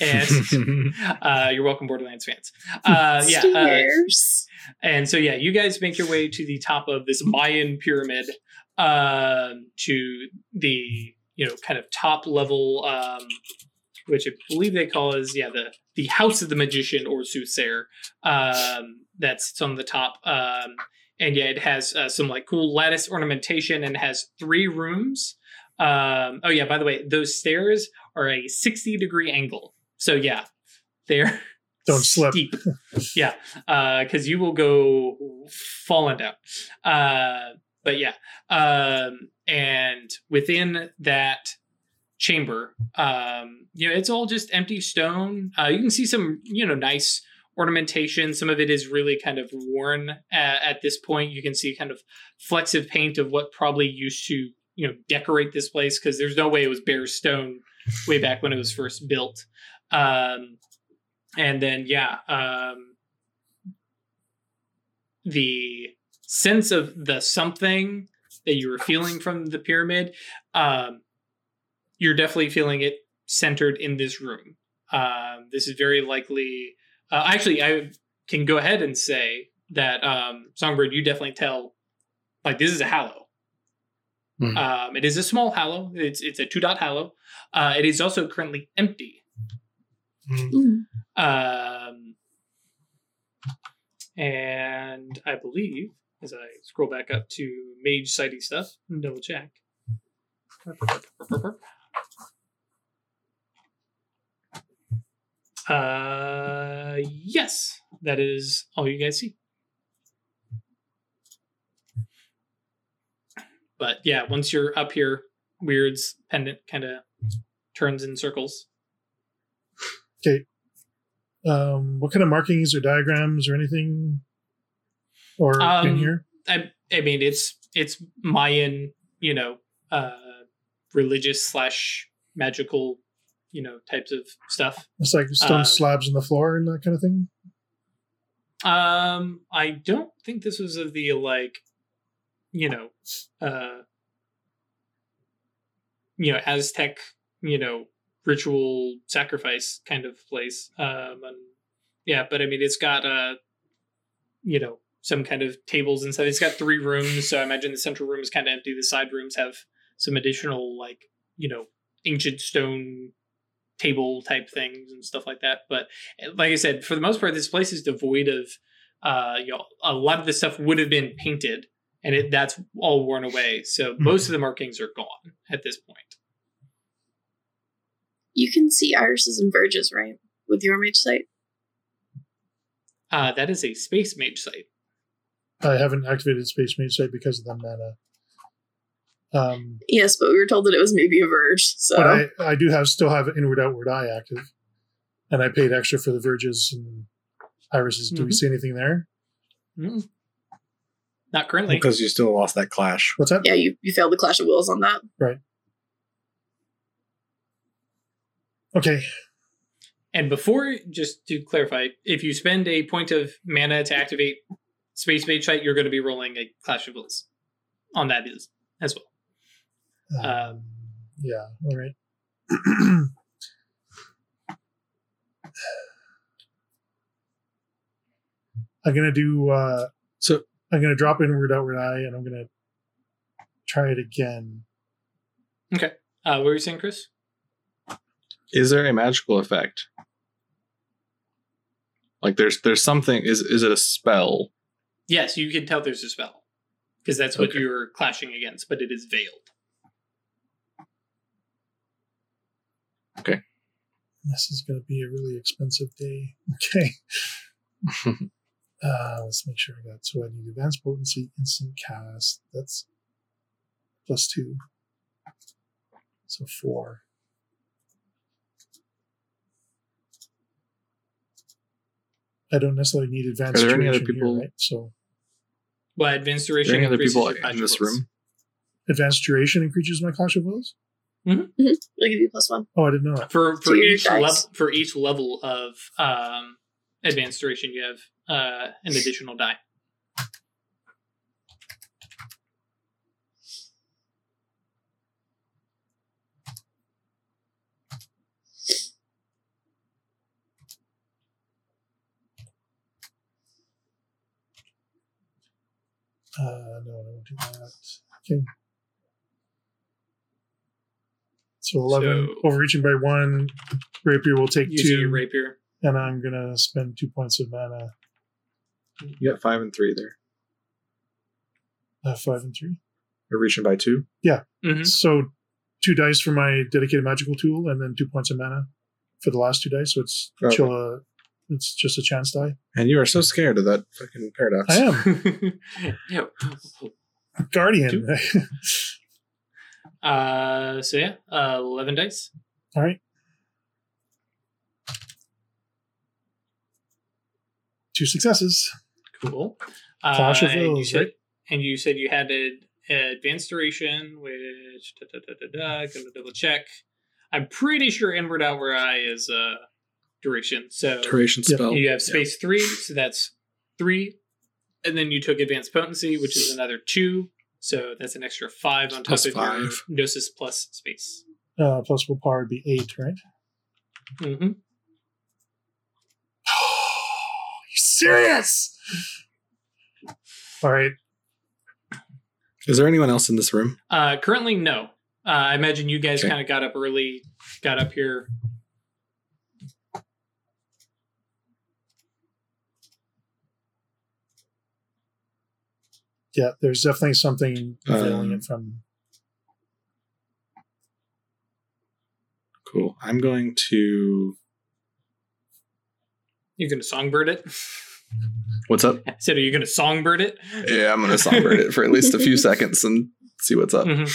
and uh, you're welcome, Borderlands fans. Uh, yeah, uh, and so yeah, you guys make your way to the top of this Mayan pyramid, um, to the you know kind of top level, um, which I believe they call is yeah the the house of the magician or soothsayer. Um, that sits on the top, um, and yeah, it has uh, some like cool lattice ornamentation and has three rooms. Um, oh yeah, by the way, those stairs are a sixty degree angle. So yeah, they're Don't slip. steep. yeah, uh because you will go falling down. Uh, but yeah, um, and within that chamber, um, you know, it's all just empty stone. Uh, you can see some, you know, nice ornamentation. Some of it is really kind of worn at, at this point. You can see kind of flecks of paint of what probably used to, you know, decorate this place because there's no way it was bare stone way back when it was first built. Um, and then yeah, um, the sense of the something that you were feeling from the pyramid, um, you're definitely feeling it centered in this room. Um, this is very likely. Uh, actually, I can go ahead and say that um, Songbird, you definitely tell like this is a hallow. Mhm. Um, it is a small hallow. It's it's a two dot hallow. Uh, it is also currently empty. Mm. Um, and I believe, as I scroll back up to mage sighty stuff, and double check. Uh, yes, that is all you guys see. But yeah, once you're up here, Weird's pendant kind of turns in circles. Okay. Um, what kind of markings or diagrams or anything? Or in Um, here? I I mean it's it's Mayan, you know, uh religious slash magical, you know, types of stuff. It's like stone uh, slabs on the floor and that kind of thing. Um I don't think this was of the like you know, uh you know, Aztec, you know, ritual sacrifice kind of place. Um and yeah, but I mean it's got a, you know, some kind of tables and stuff. It's got three rooms, so I imagine the central room is kind of empty. The side rooms have some additional like, you know, ancient stone table type things and stuff like that. But like I said, for the most part, this place is devoid of uh you know a lot of the stuff would have been painted and it that's all worn away. So most of the markings are gone at this point. You can see irises and verges, right? With your mage sight. Uh that is a space mage sight. I haven't activated Space Mage Sight because of the mana. Um, Yes, but we were told that it was maybe a verge. So but I, I do have still have Inward Outward Eye active, and I paid extra for the verges and irises. Do we Mhm. see anything there? Mm. Not currently. Because you still lost that clash. What's that? Yeah, you, you failed the Clash of Wills on that. Right. Okay. And before, just to clarify, if you spend a point of mana to activate Space Mage Sight, you're going to be rolling a Clash of Wills on that is as well. Um, yeah. All right. I'm gonna do. uh So I'm gonna drop inward, outward eye, and I'm gonna try it again. Okay. Uh, what were you saying, Chris? is there a magical effect? Like there's there's something is is it a spell? Yes, you can tell there's a spell because that's what Okay. you're clashing against, but it is veiled. Okay. This is gonna be a really expensive day. Okay. Uh, let's make sure I got. So I need advanced potency, instant cast. That's plus two. So four. I don't necessarily need advanced Are there any other people- here, right? So Well, advanced duration. any other people in this room? advanced duration increases my clash of wills. It'll give you plus one. Oh, I didn't know that. for for To your each level for each level of um, advanced duration, you have uh, an additional die. Uh, no, I won't do that. Okay. So eleven, So- overreaching by one. Rapier will take Using two, your rapier. and I'm gonna spend two points of mana. You got five and three there. Uh, five and three. We're reaching by two. hmm So two dice for my dedicated magical tool, and then two points of mana for the last two dice. So it's Okay. chill. It's just a chance die. And you are so scared of that fucking paradox. I am yeah. guardian. Uh, so yeah, uh, eleven dice. All right. Two successes. Cool. Clash uh, of and you said, right? And you said you had an advanced duration, which da, da, da, da, da, gonna double check. I'm pretty sure inward outward eye is uh duration. So Duration spell. you have space three, so that's three, and then you took advanced potency, which is another two. So that's an extra five on top Plus of your five. gnosis plus space. Uh, plus willpower would be eight, right? Mm-hmm. you serious? All right. Is there anyone else in this room? Uh, currently, no. Uh, I imagine you guys Okay. kind of got up early, got up here. Yeah, there's definitely something veiling Um, it from. Cool. I'm going to. You're gonna songbird it. What's up? I said, are you gonna songbird it? Yeah, I'm gonna songbird it for at least a few seconds and see what's up. Mhm.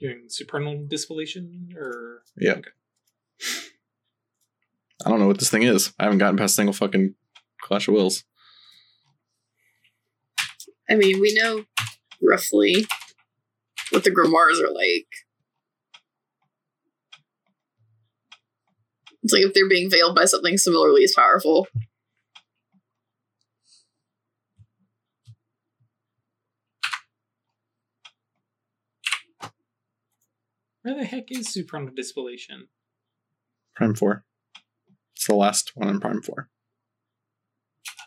Doing supernal dispellation or Yeah. Okay. I don't know what this thing is. I haven't gotten past a single fucking Clash of Wills. I mean, we know roughly what the grimoires are like. It's like if they're being veiled by something similarly as powerful. where the heck is supernal dispellation? Prime 4. It's the last one in Prime 4.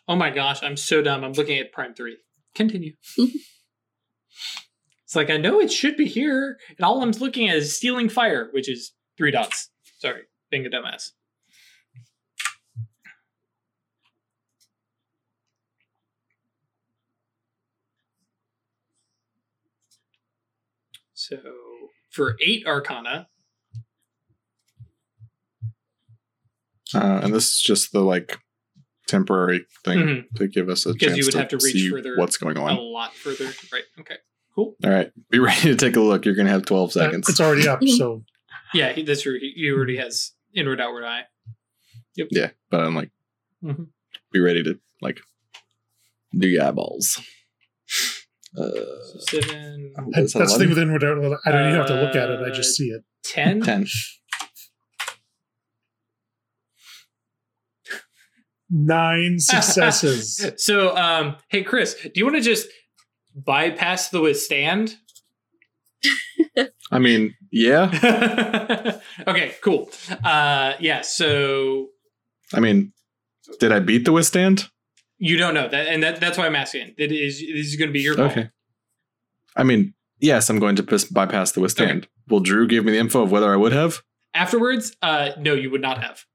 Oh my gosh, I'm so dumb. I'm looking at Prime 3. Continue. it's like I know it should be here, and all I'm looking at is stealing fire, which is three dots. Sorry, being a dumbass. So for eight arcana, Uh, and this is just the like temporary thing Mhm. to give us a Because chance you would to, have to reach see further what's going on a lot further. Right. Okay. Cool. All right, be ready to take a look. You're gonna have 12 Uh, seconds. It's already up, so Yeah, he, that's true. He, he already has inward outward eye. Yep yeah, but I'm like, Mhm. be ready to like do your eyeballs. Uh, So seven, that's That's the 11? thing with inward outward. I don't even have to look at it. I Uh, just see it. ten. ten. Nine successes. So, um, hey Chris, do you want to just bypass the withstand? I mean, yeah. okay, cool. Uh, yeah. So I mean, did I beat the withstand? you don't know that, and that, that's why I'm asking. It is this is going to be your call. Okay. I mean, yes, I'm going to pis- bypass the withstand. Will Drew give me the info of whether I would have? Afterwards, uh, no, you would not have.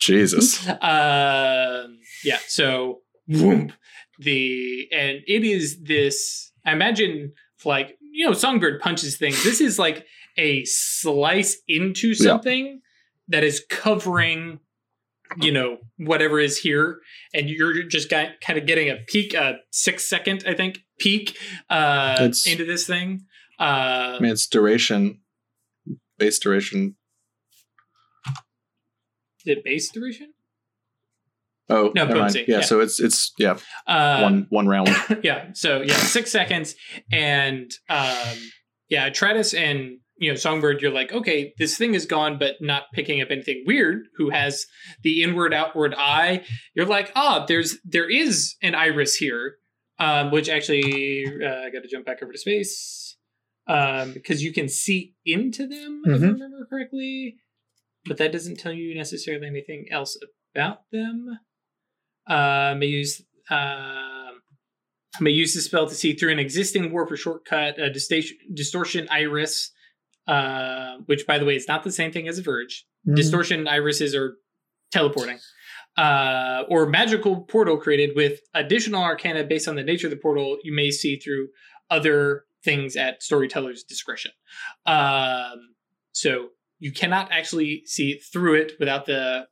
Jesus. Um, yeah. So, whoomp, the and it is this. I imagine like you know, Songbird punches things. This is like a slice into something that is covering, you know, whatever is here, and you're just got, kind of getting a peek, a six second, I think, peek uh, It's- into this thing. Uh, I mean, it's duration, base duration. Is it base duration? Oh, No, never mind. potency, Yeah, yeah. so it's it's yeah Uh, one one round. yeah. So yeah, six seconds, and um, yeah, Atratus and you know Songbird, you're like, okay, this thing is gone, but not picking up anything weird. Who has the inward outward eye? You're like, ah, there's there is an iris here, um, which actually uh, I got to jump back over to space um, because you can see into them if I Mhm. remember correctly, but that doesn't tell you necessarily anything else about them. Uh, may use um, may use the spell to see through an existing warp or shortcut, a distortion, distortion iris, uh, which, by the way, is not the same thing as a verge. Mhm. Distortion irises are teleporting. Uh, or magical portal created with additional arcana based on the nature of the portal you may see through other things at storyteller's discretion. Um, so you cannot actually see through it without the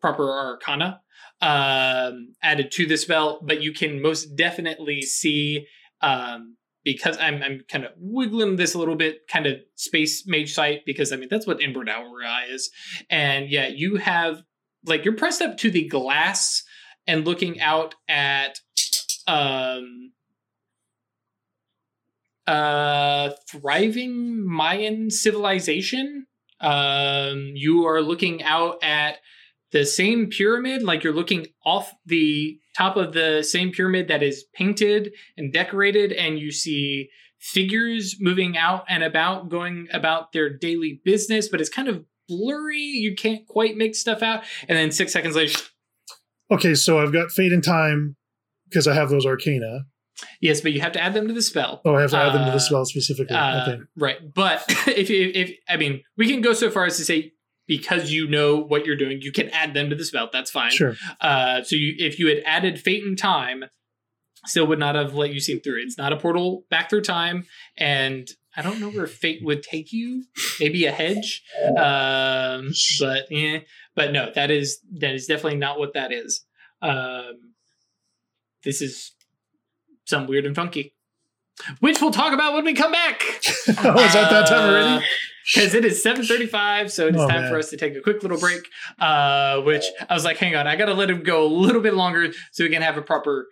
proper arcana um, added to the spell, but you can most definitely see um, because I'm I'm kind of wiggling this a little bit, kind of space mage sight because I mean that's what inward outward eye is, and yeah, you have like you're pressed up to the glass and looking out at um uh thriving Mayan civilization. Um, you are looking out at the same pyramid, like you're looking off the top of the same pyramid that is painted and decorated, and you see figures moving out and about, going about their daily business, but it's kind of blurry. You can't quite make stuff out. And then six seconds later, Okay, so I've got Fate and Time because I have those Arcana. Yes, but you have to add them to the spell. Oh, I have to add them to Uh, the spell specifically. Uh, okay. Right. But if, you if, I mean, we can go so far as to say, because you know what you're doing, you can add them to the spell. That's fine. Sure. Uh, so you, if you had added fate and time, still would not have let you see through. It's not a portal back through time, and I don't know where fate would take you. Maybe a hedge, um, but yeah, but no, that is that is definitely not what that is. Um, this is some weird and funky, which we'll talk about when we come back. oh, is that that time already? Because it is 7:35, so it is Oh, time man. for us to take a quick little break. Uh, which I was like, hang on, I gotta let him go a little bit longer so we can have a proper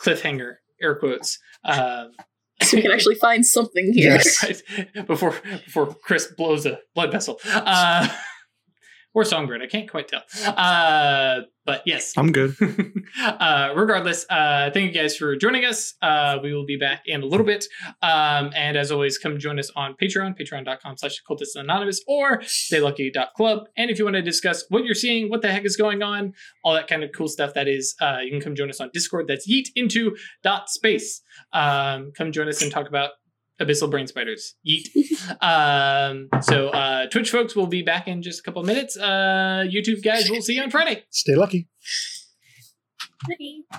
cliffhanger, air quotes. Um, So we can actually find something here. Yes. right, before before Chris blows a blood vessel. Uh, or Songbird, I can't quite tell. Uh, but yes, I'm good. uh, regardless, uh, thank you guys for joining us. Uh, we will be back in a little bit. Um, and as always, come join us on Patreon, patreon.com slash occultist anonymous or staylucky.club. And if you want to discuss what you're seeing, what the heck is going on, all that kind of cool stuff, that is, uh, you can come join us on Discord. That's yeet into dot space. Um, come join us and talk about abyssal brain spiders. Yeet. um, so uh, Twitch folks will be back in just a couple of minutes. Uh, YouTube guys, we'll see you on Friday. Stay lucky. Bye.